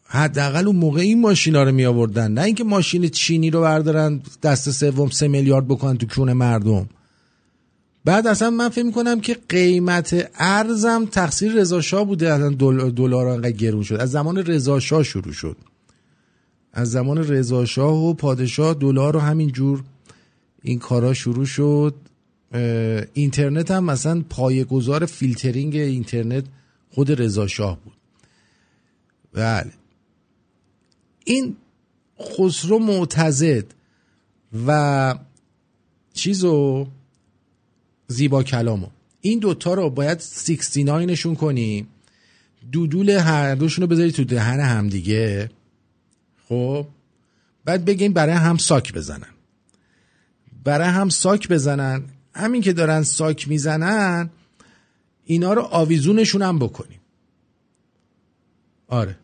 حداقل اون موقع این ماشینا رو می آوردن نه اینکه ماشین چینی رو بردارن دست سوم سه میلیارد بکنن تو کون مردم. بعد اصلا من فکر می‌کنم که قیمت ارزم تقصیر رضا شاه بوده اصلا دل- دلار انقدر گرون شد. از زمان رضا شاه شروع شد. از زمان رضا شاه و پادشاه دلار رو همین جور این کارا شروع شد. اینترنت هم مثلا پایه‌گذار فیلترینگ اینترنت خود رضا شاه بود. بله. این خسرو معتزد و چیزو؟ زیبا کلامو. این دوتا رو باید 69 نشون کنی. دودول هر دوشون رو بذاری تو دهن همدیگه خب؟ بعد بگین برای هم ساک بزنن. برای هم ساک بزنن همین که دارن ساک می‌زنن اینا رو آویزونشون هم بکنیم. آره.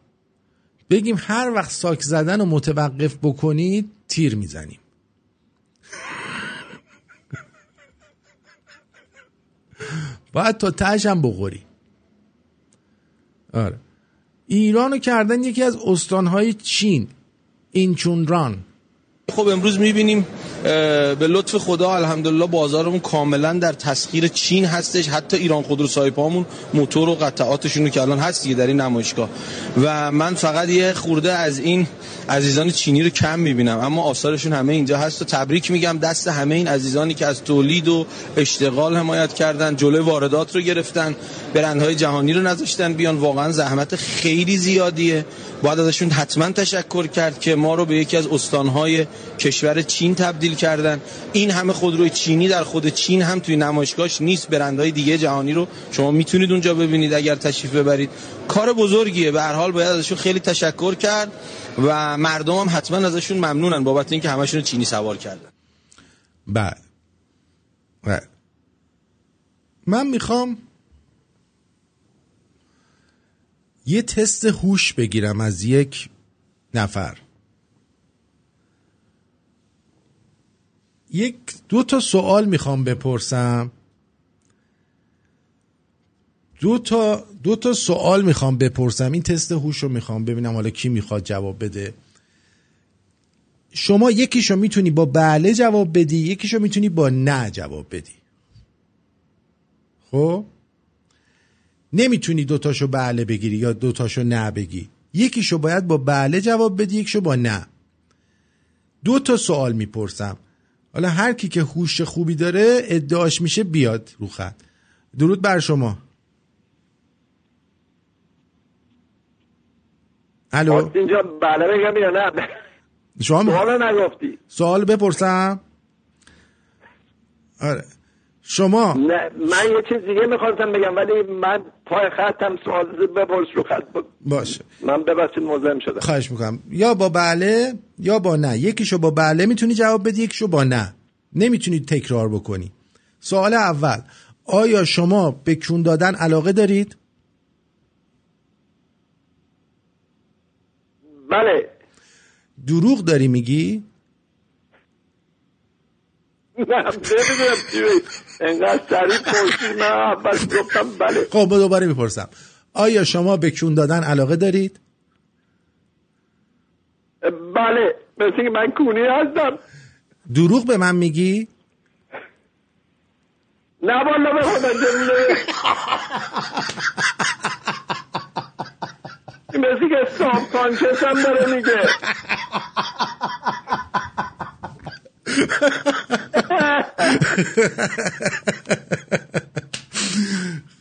بگیم هر وقت ساک زدن رو متوقف بکنید تیر می‌زنیم. باید تا تهش هم بخوری آره. ایرانو کردن یکی از استانهای چین اینچونران. خب امروز می‌بینیم به لطف خدا الحمدلله بازارمون کاملا در تسخیر چین هستش. حتی ایران خودرو سایپامون موتور و قطعاتشون رو که الان هست دیگه در این نمایشگاه. و من فقط یه خورده از این عزیزان چینی رو کم می‌بینم اما آثارشون همه اینجا هست. و تبریک میگم دست همه این عزیزانی که از تولید و اشتغال حمایت کردن جلوی واردات رو گرفتن برندهای جهانی رو نذاشتن بیان. واقعا زحمت خیلی زیادیه. باید ازشون حتما تشکر کرد که ما رو به یکی از استانهای کشور چین تبدیل کردن. این همه خودروی چینی در خود چین هم توی نمایشگاهش نیست. برندهای دیگه جهانی رو شما می‌تونید اونجا ببینید اگر تشریف ببرید. کار بزرگیه. به هر حال باید ازشون خیلی تشکر کرد و مردم هم حتما ازشون ممنونن بابت اینکه همشون چینی سوار کردن. بله. بله. من می‌خوام یه تست هوش بگیرم از یک نفر. یک دو تا سوال می‌خوام بپرسم. دو تا دو تا سوال می‌خوام بپرسم. این تست هوش رو می‌خوام ببینم حالا کی می‌خواد جواب بده. شما یکیشو می‌تونی با بله جواب بدی یکیشو می‌تونی با نه جواب بدی. خب؟ نمی‌تونی دوتاشو بله بگیری یا دوتاشو نه بگی. یکیشو باید با بله جواب بدی یکیشو با نه. دو تا سوال می‌پرسم. حالا هر کی که هوش خوبی داره ادعاش میشه بیاد رو خط. درود بر شما. الو؟ اینجا بله بگم یا نه؟ شما سوال نگفتی. سوال بپرسم. آره. شما نه من یه چیز دیگه می‌خواستم بگم ولی من پای خطم سوال بپرس رو خط بود. باشه من ببخشید مزاحم شدم خواهش می‌کنم یا با بله یا با نه یکیشو با بله می‌تونی جواب بدی یکیشو با نه نمی‌تونی تکرار بکنی سوال اول آیا شما به کون دادن علاقه دارید؟ بله دروغ داری میگی؟ نه نمی‌دونم. انقدر سریع پرسید من اول گفتم بله. خب دوباره می‌پرسم. آیا شما به کون دادن علاقه دارید؟ بله مثل که من کونی هستم. دروغ به من میگی؟ نه والا به خدا جمله. مثل که ساب کانشس هم داره میگه.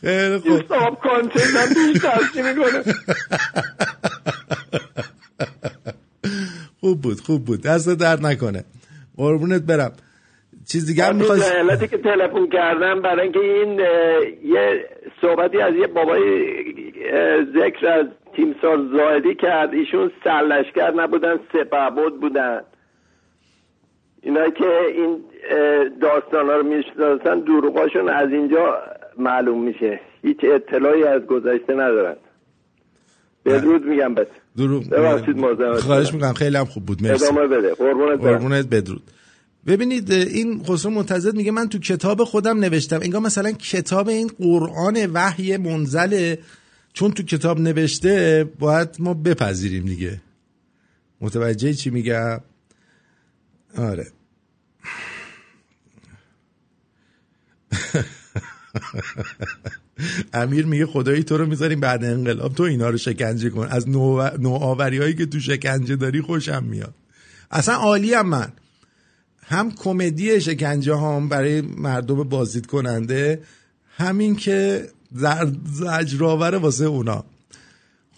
خیلی این ساب کانشس هم می‌کنه. خوب بود خوب بود. دست درد نکنه. قربونت برم. چیز دیگر همین می‌خوای؟ علتی که تلفن کردم برای اینکه این یه صحبتی از یه بابای ذکر از تیمسار زاهدی کرد. ایشون سرلشکر نبودن سپهبد بودن. اینا که این داستان ها رو می‌شناسن دروغاشون از اینجا معلوم میشه. هیچ اطلاعی از گذشته ندارن. بدرود میگم بس. دروغ ببخشید خواهش. می‌کنم. خیلی هم خوب بود. مرسی. ادامه بده. قربونت. قربونت بدرود. ببینید این خسرو منتظر میگه من تو کتاب خودم نوشتم. انگار مثلا کتاب این قرآن وحی منزله چون تو کتاب نوشته باید ما بپذیریم دیگه. متوجه چی میگم؟ آره. امیر میگه خدایی تو رو می‌ذاریم بعد انقلاب. تو اینا رو شکنجه کن. از نوع- نوآوری هایی که تو شکنجه داری خوشم میاد. اصلا عالی هم من. هم کمدی شکنجه هم برای مردم بازدید کننده همین که زجرآوره واسه اونا.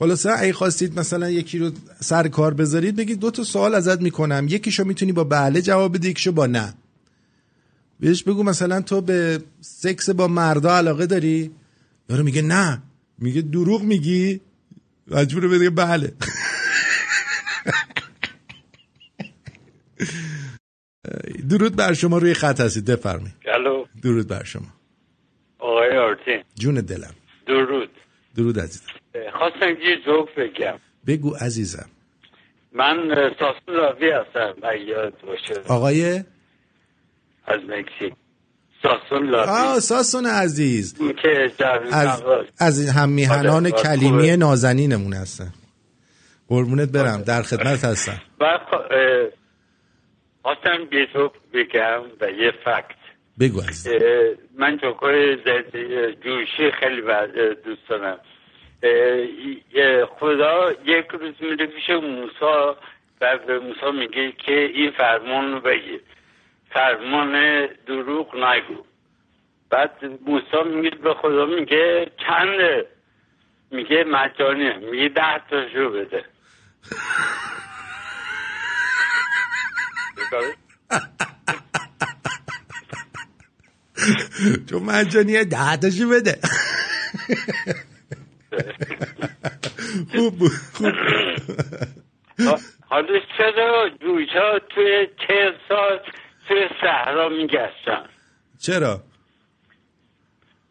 خلاصه اگه خواستید مثلا یکی رو سر کار بذارید بگید دو تا سوال ازت می‌کنم. یکیشو می‌تونی با بله جواب بدی یکیشو با نه. بهش بگو مثلا تو به سکس با مردا علاقه داری؟ یارو میگه نه. میگه دروغ میگی؟ مجبوره بگه بله. درود بر شما روی خط هستید. بفرمایید. الو. درود بر شما. آقای آرتین. جون دلم. درود. درود عزیزم. خواستم یه جوک بگم. بگو عزیزم. من ساسون راوی هستم. یاد باشه. آقای؟ از مکزیک ساسون لاوی آه ساسون عزیز. که از, از هم میهنان آره، کلیمی خوبه. نازنینمون هستن قربونت برم. در خدمت هستم. اه، خواستم یه بگم و یه فکت بگو من جوکای زنده جوشی خیلی دوست دارم. خدا یک روز میره پیش موسا و به موسا میگه که این فرمان رو بگیر. فرمان دروغ نگو. بعد موسا میگه به خدا میگه چنده؟ میگه مجانیه میگه ده تاشو بده. چون مجانیه ده تاشو بده. خوب بود خوب حالا چرا جوجا توی چه سال توی صحرا میگشتن؟ چرا؟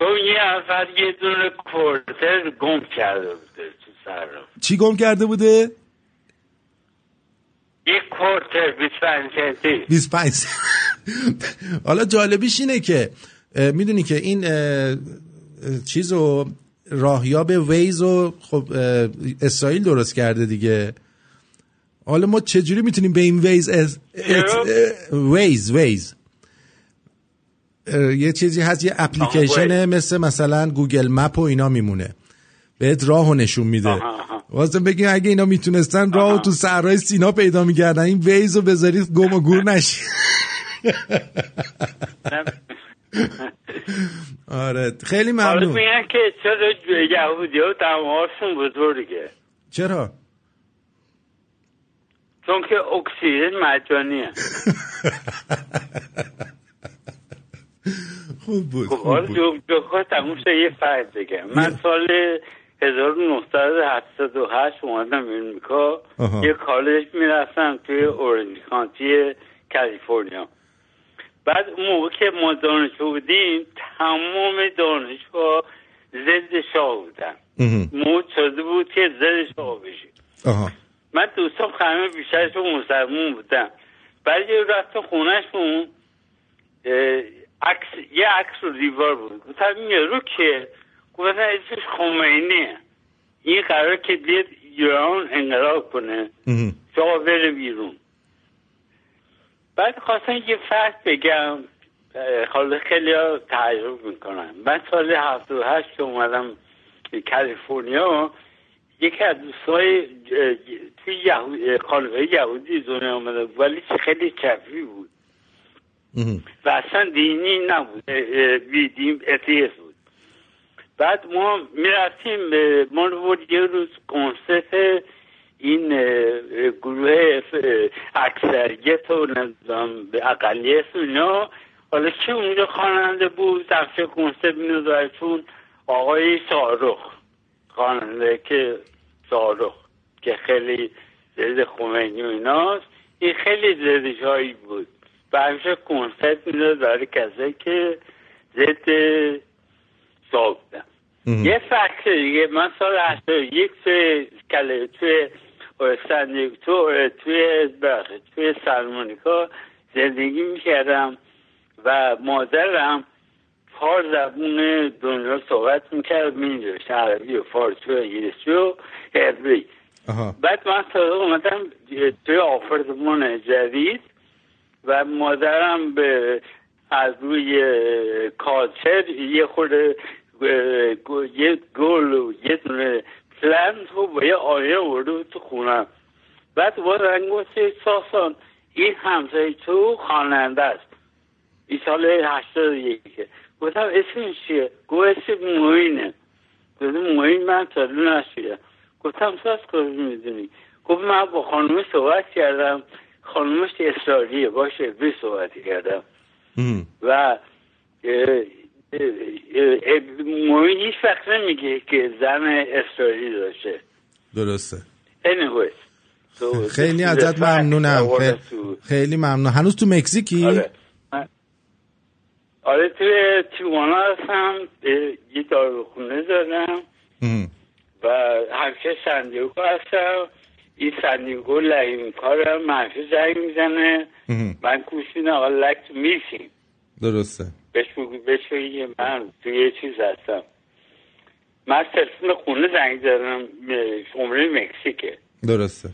اون یه نفر یه دونه کورتر گم کرده بوده تو صحرا. چی گم کرده بوده؟ کورتر 25 سنتی. 25 حالا جالبیش اینه که می‌دونی که این چیز رو راهیاب ویز رو خب اسرائیل درست کرده دیگه. حالا ما چجوری می‌تونیم به این Waze از Waze Waze. یه چیزی هست یه اپلیکیشن مثل مثلا Google Map و اینا میمونه. بهت راه نشون میده. واسه بگیم اگه اینا می‌تونستن راه تو صحرای سینا پیدا می‌کردن. این Waze رو بذارید گم و گور نشی آره خیلی ممنون. میگن که چرا یهودی ها دماغشون بزرگه چرا؟ چون که اکسیژن مجانیه. خوب بود خب خوب بود. جو تموم یه فرد بگم. من سال 1978 اومدم امریکا. یه کالج می‌رفتم توی اورنج کانتی کالیفرنیا. بعد اون موقع که ما دانشجو بودیم تمام دانشگاه ضد شاه بودن. مود شده بود که ضد شاه بشید آها من دوستان همه بیشترشون مسلمون بودن. بعد یه رفتم خونهشون عکس یه عکس رو دیوار بود. گفتم این یارو که گفتم اسمش خمینیه این قرار که بیاد ایران انقلاب کنه. شاه بره بیرون. بعد خواستم یه فرق بگم. حالا خیلی ها تعجب می‌کنن. من سال 78 که اومدم کالیفرنیا یکی از دوستای توی یهود خانواده یهودی دنیا آمده ولی خیلی چفی بود. و اصلا دینی نبود. اه، اه، بی دین اتیست بود. بعد ما می‌رفتیم ما رو یه روز کنسرت این گروه اکثریت و نظام اقلیت اینا. حالا چه اونجا خواننده بود؟ دفعه کنسرت میدادشون آقای شاهرخ خواننده که شاهرخ که خیلی ضد خمینی و ایناست. این خیلی ضد شاهی بود. و همیشه کنسرت می‌داد برای کسایی که ضد بودن. یه فکر دیگه من سال 81 توی کله توی سن تو توی توی سلمونیکا زندگی می‌کردم و مادرم چهار زبون دنیا صحبت می‌کرد می‌دونست عربی و فارسی و انگلیسی و عبری بعد من تازه اومدم توی آپارتمان جدید و مادرم به از روی کالچر یه خود یه گل و یه دونه پلنت رو با یه آیه ورده بود تو خونم بعد بازن گفت ساسان این همسایه تو خواننده است این سال هشتاد یکه گفتم اسمش چیه گفت اسم موینه گفتم موین من سالو نشیدم گفتم ساز کجا می‌دونی گفت من با خانومش صحبت کردم خانومش اسرائیلیه باشه بی صحبت کردم و موین هیچ وقت نمیگه که زن اسرائیلی داشته. درسته. Anyway so خیلی ازت ممنونم. خیلی, ممنون. هنوز تو مکزیکی؟ آره. آره توی تیوانا هستم. یه داروخونه دارم. و همیشه سندیگو هستم. این سندیگو لحیم کارم. منفی زنگ می‌زنه. من کوشین آقا لکت میشیم. درسته. بهش که من توی یه چیز هستم. من تلفن خونه زنگ زدم اه، شماره مکزیکه. درسته.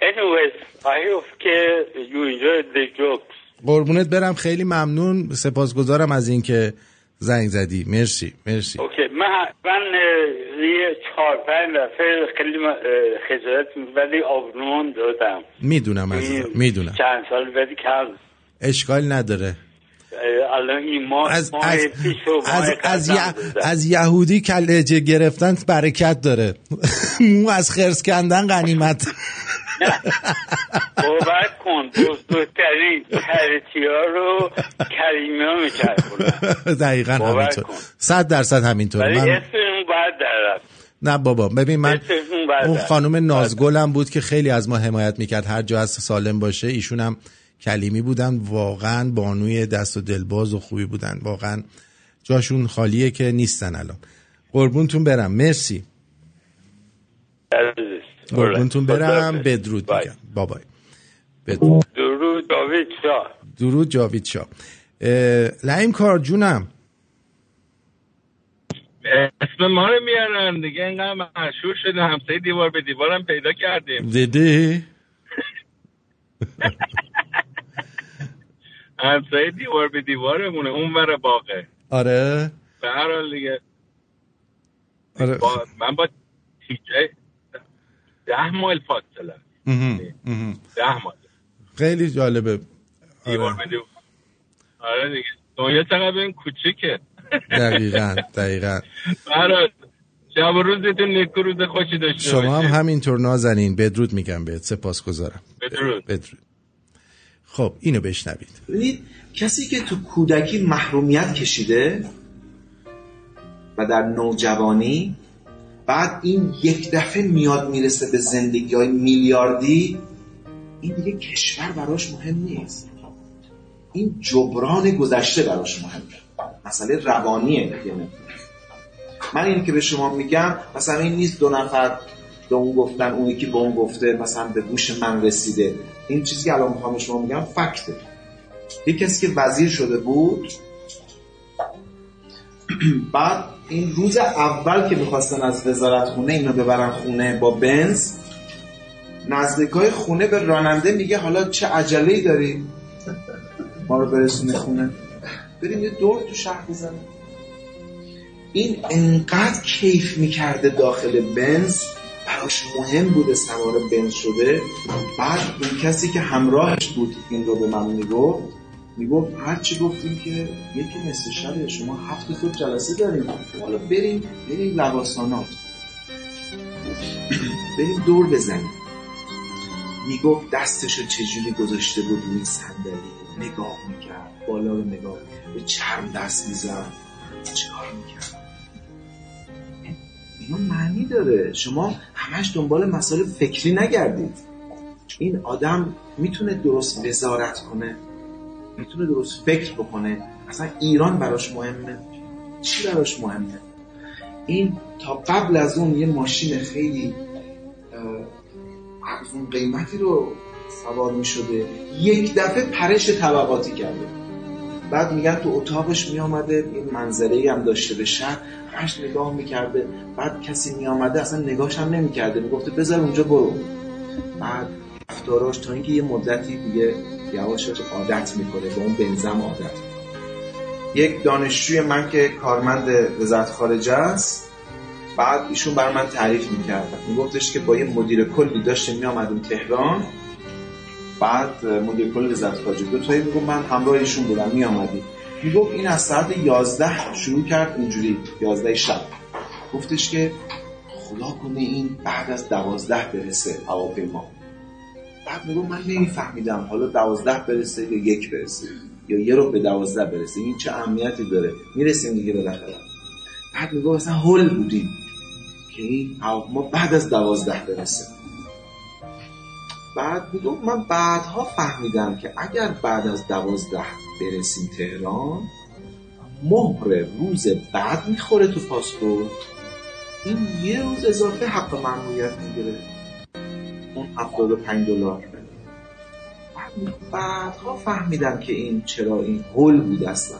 anyways I hope که you enjoy the jokes. قربونت برم خیلی ممنون. سپاسگزارم از اینکه زنگ زدی. مرسی مرسی. اوکی من من یه چهار پنج دفعه خیلی خجالت ولی آبنون دادم. می‌دونم عزیزم می‌دونم. چند سال ولی کم اشکال نداره. الان این ماه از از از از. از یهودی کلهجه گرفتن برکت داره. مو از خرس کندن غنیمت. باور کن. بزرگترین پرچی ها رو کریمی ها می‌کرد دقیقا همینطور. صد درصد همینطور. ولی من باید در نه بابا ببین من اون. خانم نازگلم بود که خیلی از ما حمایت می‌کرد. هر جا از سالم باشه ایشون هم کلیمی بودن واقعا بانوی دست و دلباز و خوبی بودن. واقعا جاشون خالیه که نیستن الان. قربونتون برم. مرسی. قربونتون برم. بدرود میگم بابای. بدرود. درود داوید شاه. درود جاوید شاه. اه، لعیم کار جونم. اسم ما رو میارن دیگه اینقدر مشهور شده. همسایه دیوار به دیوارم پیدا کردیم. دیدی؟ همسایه دیوار به دیوارمونه اون ور باغه. آره. به هر حال دیگه. آره. با من با تیجه ده مایل فاصله. مهم. مهم. ده مایل. خیلی جالبه. دیوار آره. به دیوار. آره دیگه. دنیا چقدر این کوچیکه. دقیقا دقیقا. حال شب و روزتون نیکو روز خوشی داشته شما هم. همینطور نازنین. بدرود میگم بهت. سپاسگزارم. بدرود. بدرود. خب اینو بشنوید. ببینید کسی که تو کودکی محرومیت کشیده و در نوجوانی بعد این یک دفعه میاد می‌رسه به زندگی های میلیاردی این دیگه کشور براش مهم نیست. این جبران گذشته براش مهمه مسئله روانیه. من اینی که به شما میگم مثلا این نیست دو نفر به اون گفتن اون یکی به اون گفته مثلا به گوش من رسیده. این چیزی که الان می‌خوام شما میگم فکته. یه کسی که وزیر شده بود بعد این روز اول که می‌خواستن از وزارت خونه اینو ببرن خونه با بنز نزدیکای خونه به راننده میگه حالا چه عجله داری؟ ما رو برسونی خونه. بریم یه دور تو شهر بزنیم. این انقدر کیف می‌کرده داخل بنز براش مهم بوده سوار بنز شده. بعد اون کسی که همراهش بود این رو به من می‌گفت می‌گفت هرچی گفتیم که یکی نصف شب شما هفت صبح جلسه داریم. حالا بریم بریم لواسانات. بریم دور بزنیم. می‌گفت دستشو چجوری گذاشته بود روی صندلی؟ نگاه می‌کرد بالا رو نگاه به چرم دست می‌زد. چیکار می‌کرد؟ اینا معنی داره. شما همش دنبال مسائل فکری نگردید. این آدم می‌تونه درست وزارت کنه. می‌تونه درست فکر بکنه. اصلا ایران براش مهمه. چی براش مهمه؟ این تا قبل از اون یه ماشین خیلی اه، ارزون قیمتی رو سوار می شده یک دفعه پرش طبقاتی کرده. بعد میگن تو اتاقش می آمده این منظره هم داشته به شهر. همش نگاه می‌کرده بعد کسی می آمده اصلا نگاهش هم نمی کرده می‌گفته بذار اونجا برو. بعد رفتاراش تا اینکه یه مدتی دیگه یواش یواش عادت می‌کنه به اون بنزم عادت می‌کنه. یک دانشجوی من که کارمند وزارت خارجه است بعد ایشون بر من تعریف می‌کرد. میگفتش که با یه مدیر کلی داشتیم میامدیم تهران. بعد مدیر کل وزارت خارجه دو تایی می‌گفت من همراه ایشون بودم میامدیم می‌گفت این از ساعت 11 شروع کرد اینجوری 11 شب. گفتش که خدا کنه این بعد از 12 برسه هواپیما. بعد میگو من نمیفهمیدم حالا دوازده برسه یا یک برسه؟ یا یه رو به دوازده برسه؟ این چه اهمیتی داره؟ می‌رسیم دیگه بالاخره. بعد میگو مثلا هول بودیم که این ما بعد از دوازده برسه. بعد میگو من بعدها فهمیدم که اگر بعد از دوازده برسیم تهران مهر روز بعد می‌خوره تو پاسپورت. این یه روز اضافه حق ممنوعیت می‌گیره. اون 75 دلار. بعدها فهمیدم که این چرا این هول بود اصلا.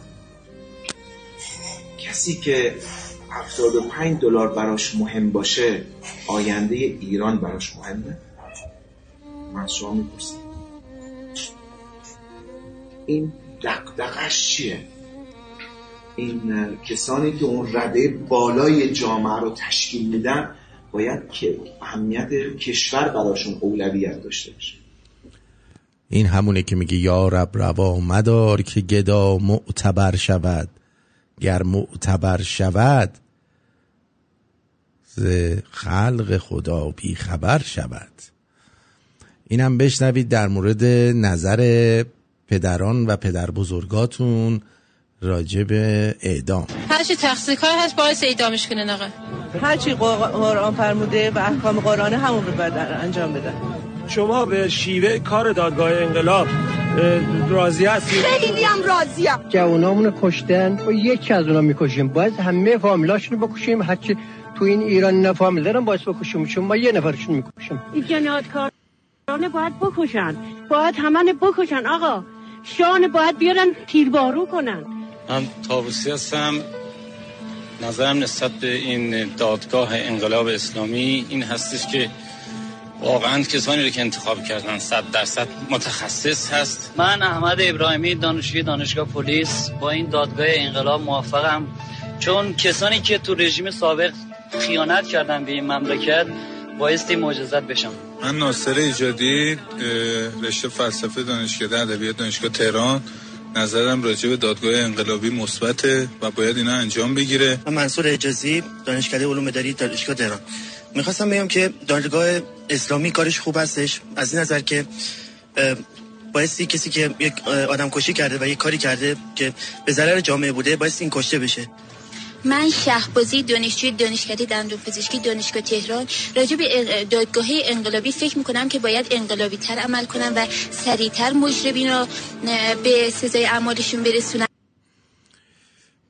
کسی که 75 دلار براش مهم باشه آینده ایران براش مهمه. از شما می‌پرسم این دقدقش چیه؟ این کسانی که اون رده بالای جامعه رو تشکیل میدن باید که اهمیت کشور براشون اولویت داشته باشه. این همونه که میگه یا رب روا مدار که گدا معتبر شود. گر معتبر شود ز خلق خدا بی خبر شود. اینم بشنوید در مورد نظر پدران و پدر بزرگاتون راجع به اعدام. هرچی تقصیر کار هست باعث اعدامش کنه آقا هرچی قرآن فرموده و احکام قرآن همون رو باید انجام بدن شما به شیوه کار دادگاه انقلاب راضی هستید؟ خیلی هم. راضیم جوانامونو کشتن. و یکی از اونا می‌کشیم. باید همه فامیلاشونو بکشیم. هرچی تو این ایران نه فامیل دارن باید بکشیم چون ما یه نفرشون می‌کشیم. این جنایتکارانه باید بکشن. باید همه بکشن آقا. شان باید بیارن تیربارو کنن. من تابوسی هستم. نظرم نسبت به این دادگاه انقلاب اسلامی این هستش که واقعا کسانی رو که انتخاب کردن صد درصد متخصص هست. من احمد ابراهیمی دانشجوی دانشگاه پلیس. با این دادگاه انقلاب موافقم چون کسانی که تو رژیم سابق خیانت کردن به این مملکت بایستی معجزت بشم. من ناصر ایجادی رشته فلسفه دانشکده ادبیات دانشگاه تهران. نظرم راجع به دادگاه انقلابی مثبته و باید اینا انجام بگیره. من منصور اجازی دانشکده علوم اداری دانشگاه تهران. می‌خواستم بگم که دادگاه اسلامی کارش خوب هستش. از این نظر که بایستی کسی که یک آدم کشی کرده و یک کاری کرده که به ضرر جامعه بوده بایستی این کشته بشه. من شهبازی دانشجوی دانشکده دندون پزشکی دانشگاه تهران راجع به دادگاه انقلابی فکر می‌کنم که باید انقلابی تر عمل کنم و سریعتر مجرمین را اه، به سزای اعمالشون برسونم.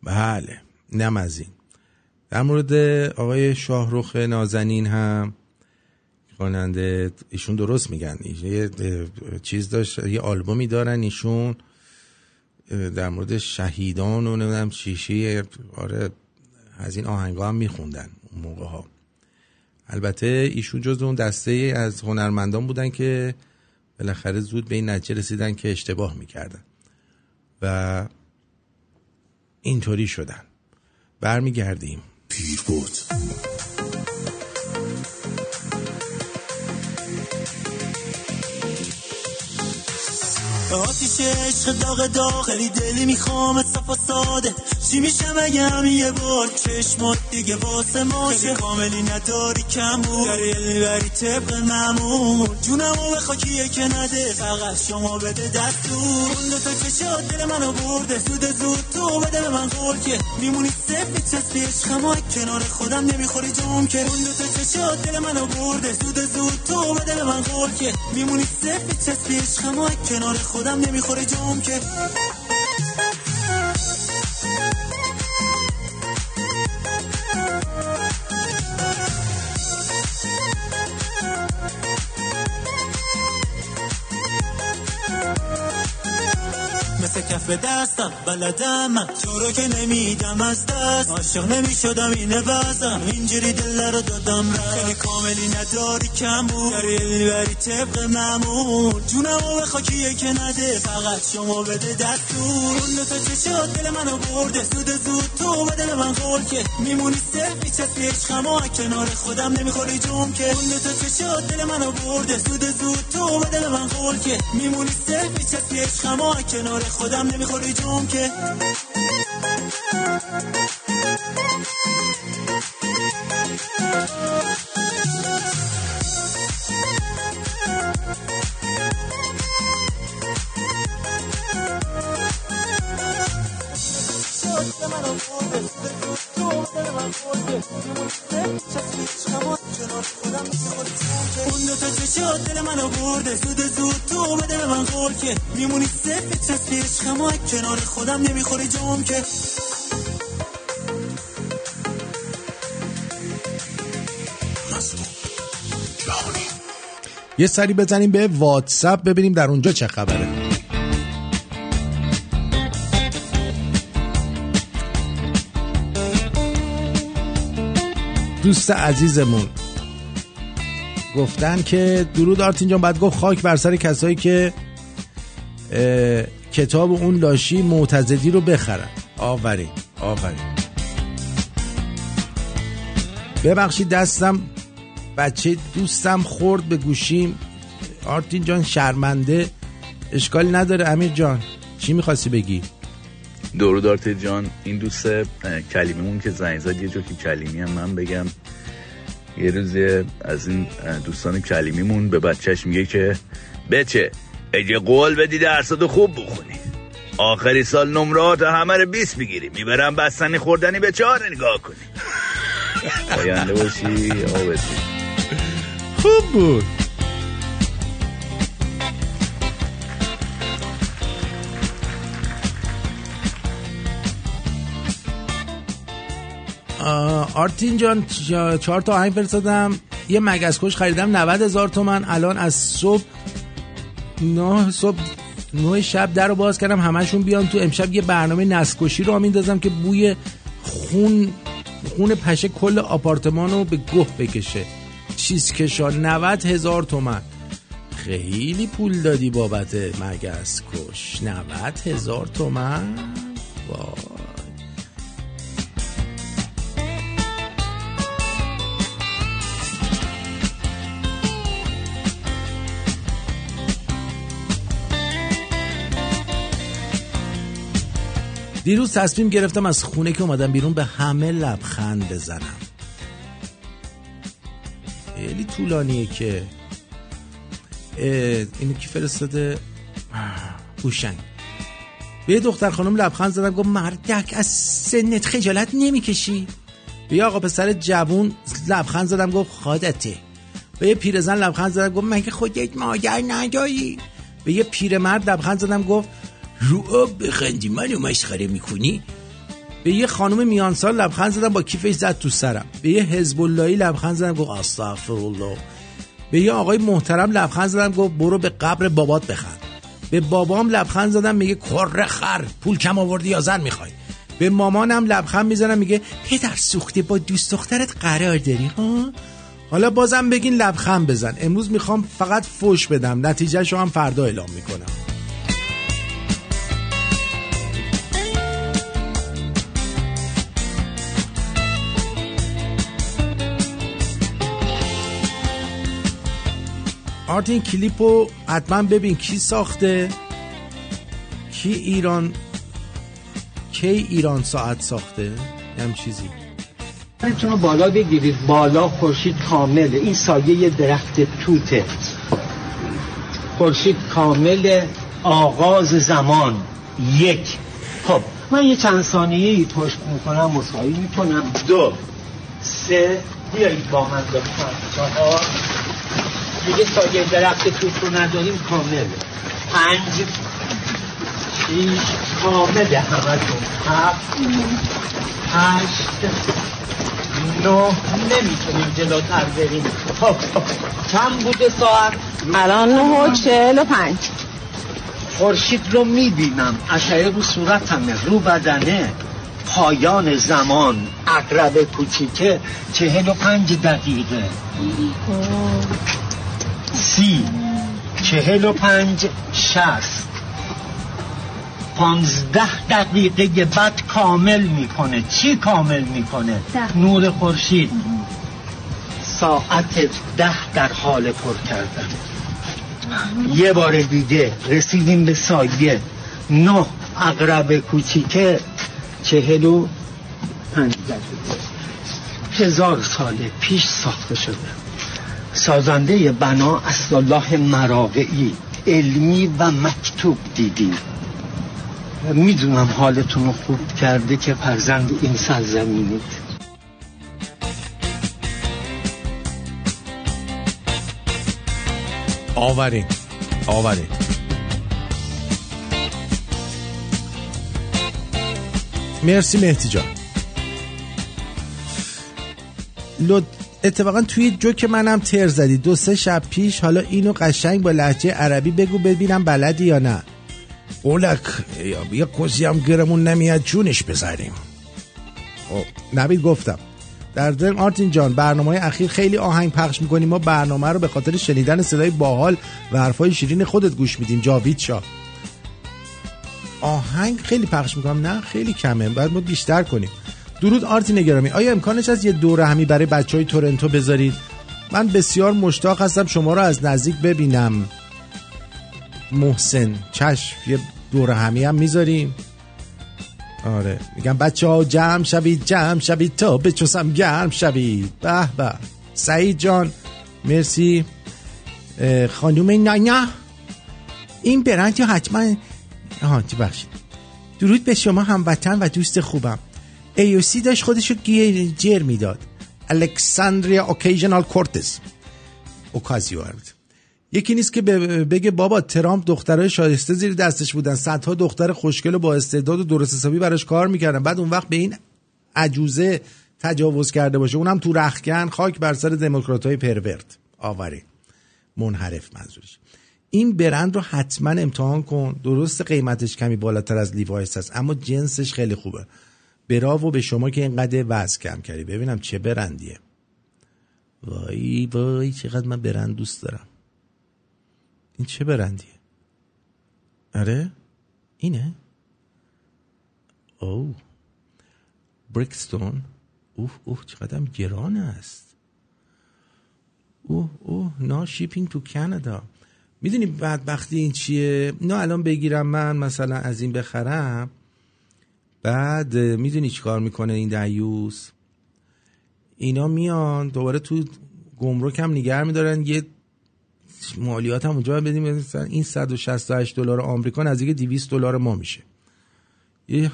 بله نم از این. در مورد آقای شاهروخ نازنین هم خواننده ایشون درست میگن. یه چیز داشت یه آلبومی دارن ایشون. در مورد شهیدان و نمی‌دونم شیشه آره از این آهنگا هم میخوندن اون موقع ها. البته ایشون جز اون دسته از هنرمندان بودن که بالاخره زود به این نتیجه رسیدن که اشتباه می‌کردن و اینطوری شدن. برمیگردیم. پیر بود آتیش عشق داغ داخلی دلی می‌خوام صفا ساده چی میشم اگه هم یه بار چشمات دیگه واسه ماشه کاملی نداری کم بود داری علمی بری طبق معمول. جونمو به خاکیه که نده فقط شما بده دستور. اون دو تا چشات دل منو برده زود زود تو بده به من قول که میمونی صفر چسبی عشقم و کنار خودم نمی‌خوری جام که. اون دو تا چشات دل منو برده زود زود تو بده به من قول که میمونی صفر چسبی عشقم و کنار خودم نمی‌خوری جام که. کف دستم بلدم من. تو رو که نمیدم از دست. عاشق نمی‌شدم اینه بازم اینجوری دل رو دادم رفت. خیلی کاملی نداری کم بود داری علمی بری طبق معمول. جونمو به خاکیه که نده. فقط شما بده دستور. اون دو تا چشات دل منو برده. زود زود تو به من قول که میمونی سفی چسبی و کنار خودم نمی‌خوری جوم که اون دو تا چشات دل منو برده. زود زود تو به من قول که میمونی سفی چسبی و کنار خودم نمی‌خوری جوم که اون دو تا چشات دل منو برده. زود زود تو به من قول که. میمونی صفر چسبی عشقم و کنار خودم نمی‌خوری جام که. یه سری بزنیم به واتساپ ببینیم در اونجا چه خبره. دوست عزیزمون گفتن که درود آرتین جان باید گفت خاک بر سر کسایی که کتاب اون لاشی معتزدی رو بخرن. آفرین آفرین. ببخشید دستم بچه دوستم خورد به گوشیم. آرتین جان شرمنده اشکالی نداره. امیر جان چی می‌خواستی بگی؟ درود آرتین جان. این دوست کلیمیمون که زنگ زد یه جوکی کلیمی هم من بگم. یه روزی از این دوستان کلیمیمون به بچهش میگه که بچه اگه قول بدی درساتو خوب بخونی. آخری سال نمرات همه رو 20 بگیری می‌برم بستنی خوردنی به چهار نگاه کنی. پاینده باشی خوب بود. آرتین جان چهار تا آهنگ فرستادم. یه مگس کش خریدم 90 هزار تومن. الان از صبح نه صبح نه شب در رو باز کردم. همشون بیان تو. امشب یه برنامه نسکشی رو میندازم که بوی خون خون پشه کل آپارتمان رو به گه بکشه. چیز کشا 90 هزار تومن. خیلی پول دادی بابت مگس کش. 90 هزار تومن؟ وای. دیروز تصمیم گرفتم از خونه که اومدم بیرون به همه لبخند بزنم. خیلی طولانیه که. اینو کی فرستاده؟ هوشنگ به یه دختر خانم لبخند زدم گفت مردک از سنت خجالت نمی‌کشی. به یه آقا پسر جوون لبخند زدم گفت خادته به یه پیرزن لبخند زدم گفت مگه خودت مادر نداری؟ به یه پیرمرد لبخند زدم گفت رو آب بخندی منو مسخره می‌کنی به یه خانم میانسال لبخند زدم با کیفش زد تو سرم. به یه حزب اللهی لبخند زدم گفت استغفر الله به یه آقای محترم لبخند زدم گفت برو به قبر بابات بخند. به بابام لبخند زدم میگه کره خر پول کم آوردی یا زن می‌خوای. به مامانم لبخند می‌زنم میگه پدر سوخته با دوست دخترت قرار داری ها؟ حالا بازم بگین لبخند بزن. امروز می‌خوام فقط فوش بدم. نتیجهشو هم فردا اعلام می‌کنم. آرتین کلیپو حتما ببین کی ساخته کی ایران کی ایران ساعت ساخته هم چیزی. رو بالا بگیرید بالا خورشید کامله این سایه یه درخت توته. خورشید کامل آغاز زمان. یک. خب من یه چند ثانیه ای پشت می‌کنم مساوی می‌کنم. دو. سه. بیایید با من لطفا چهار. دیگه سایه درخت توت رو نداریم کامله. پنج شیش کامله. همتون. هفت هشت نه. نمی‌تونیم جلوتر بریم. خب خب. چند بوده ساعت. الان نه و چهل و پنج. خورشید رو می‌بینم. اشعه رو صورتمه. رو بدنه. پایان زمان. اقرب کوچیکه. چهل و پنج دقیقه. سی چهل و پنج شست. پانزده دقیقه بعد کامل می‌کنه. چی کامل می‌کنه؟ نور خورشید. ساعت ده در حال پر کردن. یه بار دیگه رسیدیم به سایه. نه اقرب کوچیکه چهل و پنج دقیقه. هزار سال پیش ساخته شده. سازنده بنا الله مراقعی علمی و مکتوب دیدیم می‌دونم حالتون رو خوب کرده که فرزند این سرزمینید. آورین آورین مرسی مهدی جان. لط... اتفاقا توی جوک منم تر زدی. دو سه شب پیش حالا اینو قشنگ با لحجه عربی بگو ببینم بلدی یا نه. اولک یه کسی هم گرمون نمیاد جونش بزنیم. خب نبید گفتم. در ضمن آرتین جان برنامه اخیر خیلی آهنگ پخش می‌کنیم ما برنامه رو به خاطر شنیدن صدای باحال و حرفای شیرین خودت گوش میدیم جاوید شاه آهنگ خیلی پخش می‌کنم نه خیلی کمه. باید ما بیشتر کنیم. درود آرتین گرامی آیا امکانش هست یه دوره همی برای بچه های تورنتو بذارید؟ من بسیار مشتاق هستم شما رو از نزدیک ببینم. محسن چشم یه دوره همی هم می‌ذاریم. آره میگم بچه ها جمع شوید جمع شوید تا بچوسم گرم شوید. به به. سعید جان مرسی. خانوم نانا. این برند را حتما؟ آها بخشید. درود به شما هموطن و دوست خوبم. AOC داشت خودشو گیر جر می‌داد. الکساندریا occasional کورتز اوکازیو یکی نیست که بگه بابا ترامپ دخترای شایسته زیر دستش بودن. صدها دختر خوشگل و با استعداد و درست حسابی براش کار می‌کردن. بعد اون وقت به این عجوزه تجاوز کرده باشه. اونم تو رخکن خاک بر سر دموکراتای pervert آوری. منحرف منظورش. این برند رو حتما امتحان کن. درست قیمتش کمی بالاتر از لیوایس هست. اما جنسش خیلی خوبه. براوو به شما که اینقدر وزن کم کردی. ببینم چه برندیه. وای وای چقدر من برند دوست دارم. این چه برندیه؟ آره اینه. او بریکستون اوه اوه چقدر گران است. اوه اوه نا شیپینگ تو کانادا. می‌دونی بدبختی این چیه؟ نه الان بگیرم من مثلا از این بخرم. بعد می‌دونی چیکار می‌کنه این دیوس اینا میان دوباره تو گمرک هم نگر میدارن یه مالیات هم اونجا بدیم. این 168 دلار آمریکا نزدیک 200 دلار ما میشه. یه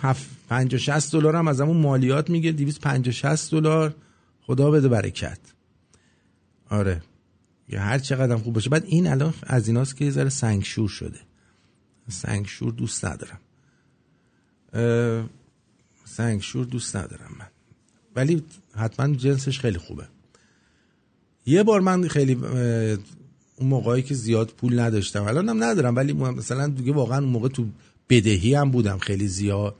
50 60 دلار هم از همون مالیات میگه 250 60 دلار. خدا بده برکت. آره. یا هر چقدر خوب باشه. بعد این الان از ایناست که یه ذره سنگشور شده. سنگشور دوست ندارم. سنگشور دوست ندارم من. ولی حتما جنسش خیلی خوبه. یه بار من خیلی اون موقعی که زیاد پول نداشتم الان هم ندارم ولی مثلا دیگه واقعا اون موقع تو بدهی هم بودم خیلی زیاد.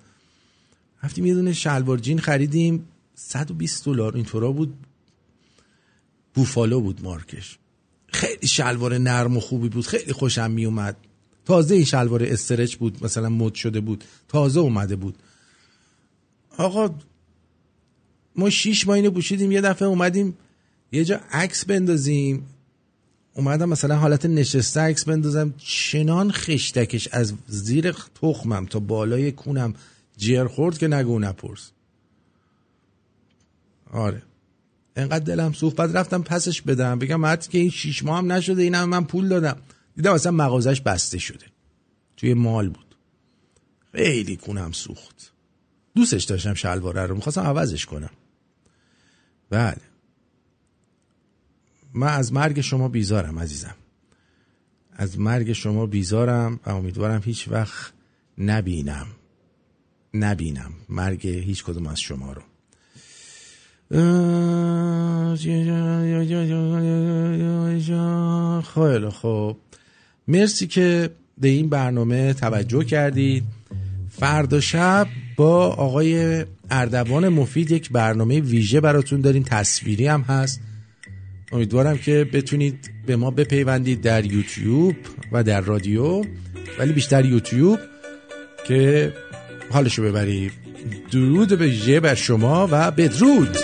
رفتیم یه دونه شلوار جین خریدیم 120 دلار اینطورا بود. بوفالو بود مارکش. خیلی شلوار نرم و خوبی بود خیلی خوشم می اومد تازه این شلوار استرچ بود مثلا مد شده بود تازه اومده بود. آقا ما شیش ماه اینو پوشیدیم یه دفعه اومدیم یه جا عکس بندازیم. اومدم مثلا حالت نشسته عکس بندازم چنان خشتکش از زیر تخمم تا بالای کونم جر خورد که نگو نپرس. آره. انقدر دلم سوخت. بعد رفتم پسش بدم. بگم مرد که این شیش ماه هم نشده این هم من پول دادم. دیدم اصلا مغازش بسته شده. توی مال بود. خیلی کونم سوخت. دوستش داشتم شلواره رو می‌خواستم عوضش کنم. بله من از مرگ شما بیزارم عزیزم. از مرگ شما بیزارم و امیدوارم هیچ وقت نبینم. نبینم. مرگ هیچ کدوم از شما رو. خیلی خوب. مرسی که به این برنامه توجه کردید. فردا شب با آقای اردوان مفید یک برنامه ویژه براتون داریم. تصویری هم هست. امیدوارم که بتونید به ما بپیوندید در یوتیوب و در رادیو ولی بیشتر یوتیوب که حالشو ببرید. درود به بر شما و بدرود!